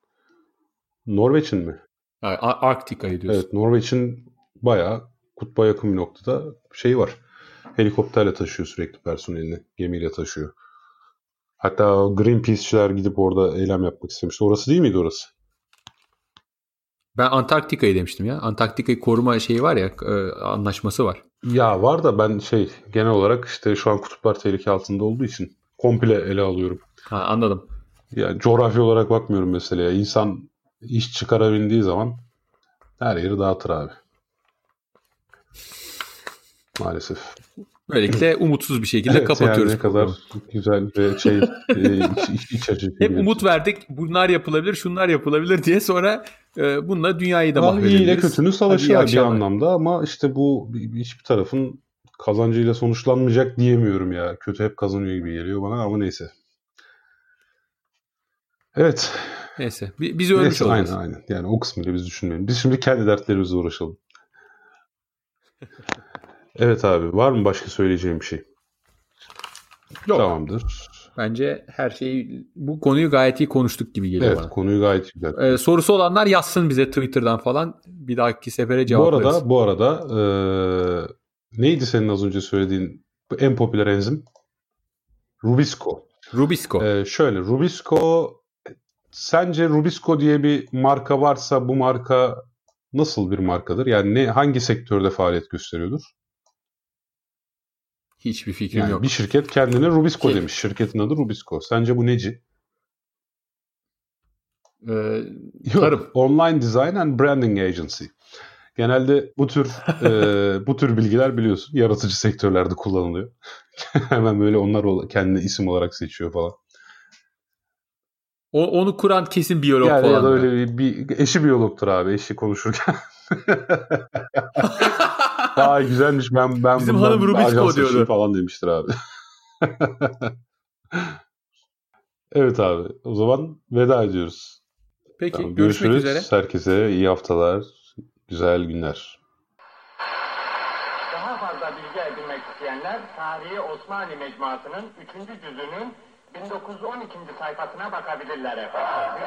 Norveç'in mi? Arktika'yı diyorsun. Evet, Norveç'in bayağı kutba yakın bir noktada şey var. Helikopterle taşıyor sürekli personelini. Gemiyle taşıyor. Hatta Greenpeace'çiler gidip orada eylem yapmak istemişti. Orası değil miydi orası? Ben Antarktika'yı demiştim ya. Antarktika'yı koruma şeyi var ya e, anlaşması var. Ya var da ben şey genel olarak işte şu an kutuplar tehlike altında olduğu için komple ele alıyorum. Ha, anladım. Yani coğrafi olarak bakmıyorum meseleye. İnsan iş çıkarabildiği zaman her yeri dağıtır abi. Maalesef. Böylelikle umutsuz bir şekilde evet, kapatıyoruz. Yani ne kadar güzel ve şey e, iç, iç, iç açıcı. Hep umut verdik. Bunlar yapılabilir, şunlar yapılabilir diye sonra e, bununla dünyayı da mahvedebiliriz. İyi ile kötünün savaşı bir anlamda ama işte bu hiçbir tarafın kazancıyla sonuçlanmayacak diyemiyorum ya. Kötü hep kazanıyor gibi geliyor bana ama neyse. Evet. Neyse. Biz ölmüş Neyse, olacağız. Aynen aynen. Yani o kısmıyla biz düşünmeyelim. Biz şimdi kendi dertlerimizle uğraşalım. evet abi. Var mı başka söyleyeceğim bir şey? Yok. Tamamdır. Bence her şeyi bu konuyu gayet iyi konuştuk gibi geliyor evet, bana. Evet konuyu gayet güzel. Ee, sorusu olanlar yazsın bize Twitter'dan falan. Bir dahaki sefere cevap Bu arada veririz. bu arada e, neydi senin az önce söylediğin en popüler enzim? Rubisco. Rubisco. Ee, şöyle Rubisco sence Rubisco diye bir marka varsa bu marka nasıl bir markadır? Yani ne hangi sektörde faaliyet gösteriyordur? Hiçbir fikrim yani yok. Bir şirket kendine Rubisco demiş. Şirketin adı Rubisco. Sence bu neci? Ee, Yok, tarım. Online Design and Branding Agency. Genelde bu tür e, bu tür bilgiler biliyorsun yaratıcı sektörlerde kullanılıyor. Hemen böyle onlar kendi isim olarak seçiyor falan. O, onu kuran kesin biyolog yani falan. Ya da öyle bir, bir eşi biyologtur abi eşi konuşurken. Daha güzelmiş ben ben Bizim hanım Rubisco diyordu falan demiştir abi. evet abi o zaman veda ediyoruz. Peki tamam, görüşmek görüşürüz. üzere. Herkese iyi haftalar, güzel günler. Daha fazla bilgi edinmek isteyenler Tarihi Osmanlı Mecmuası'nın 3. cüzünün 1912. sayfasına bakabilirler efendim.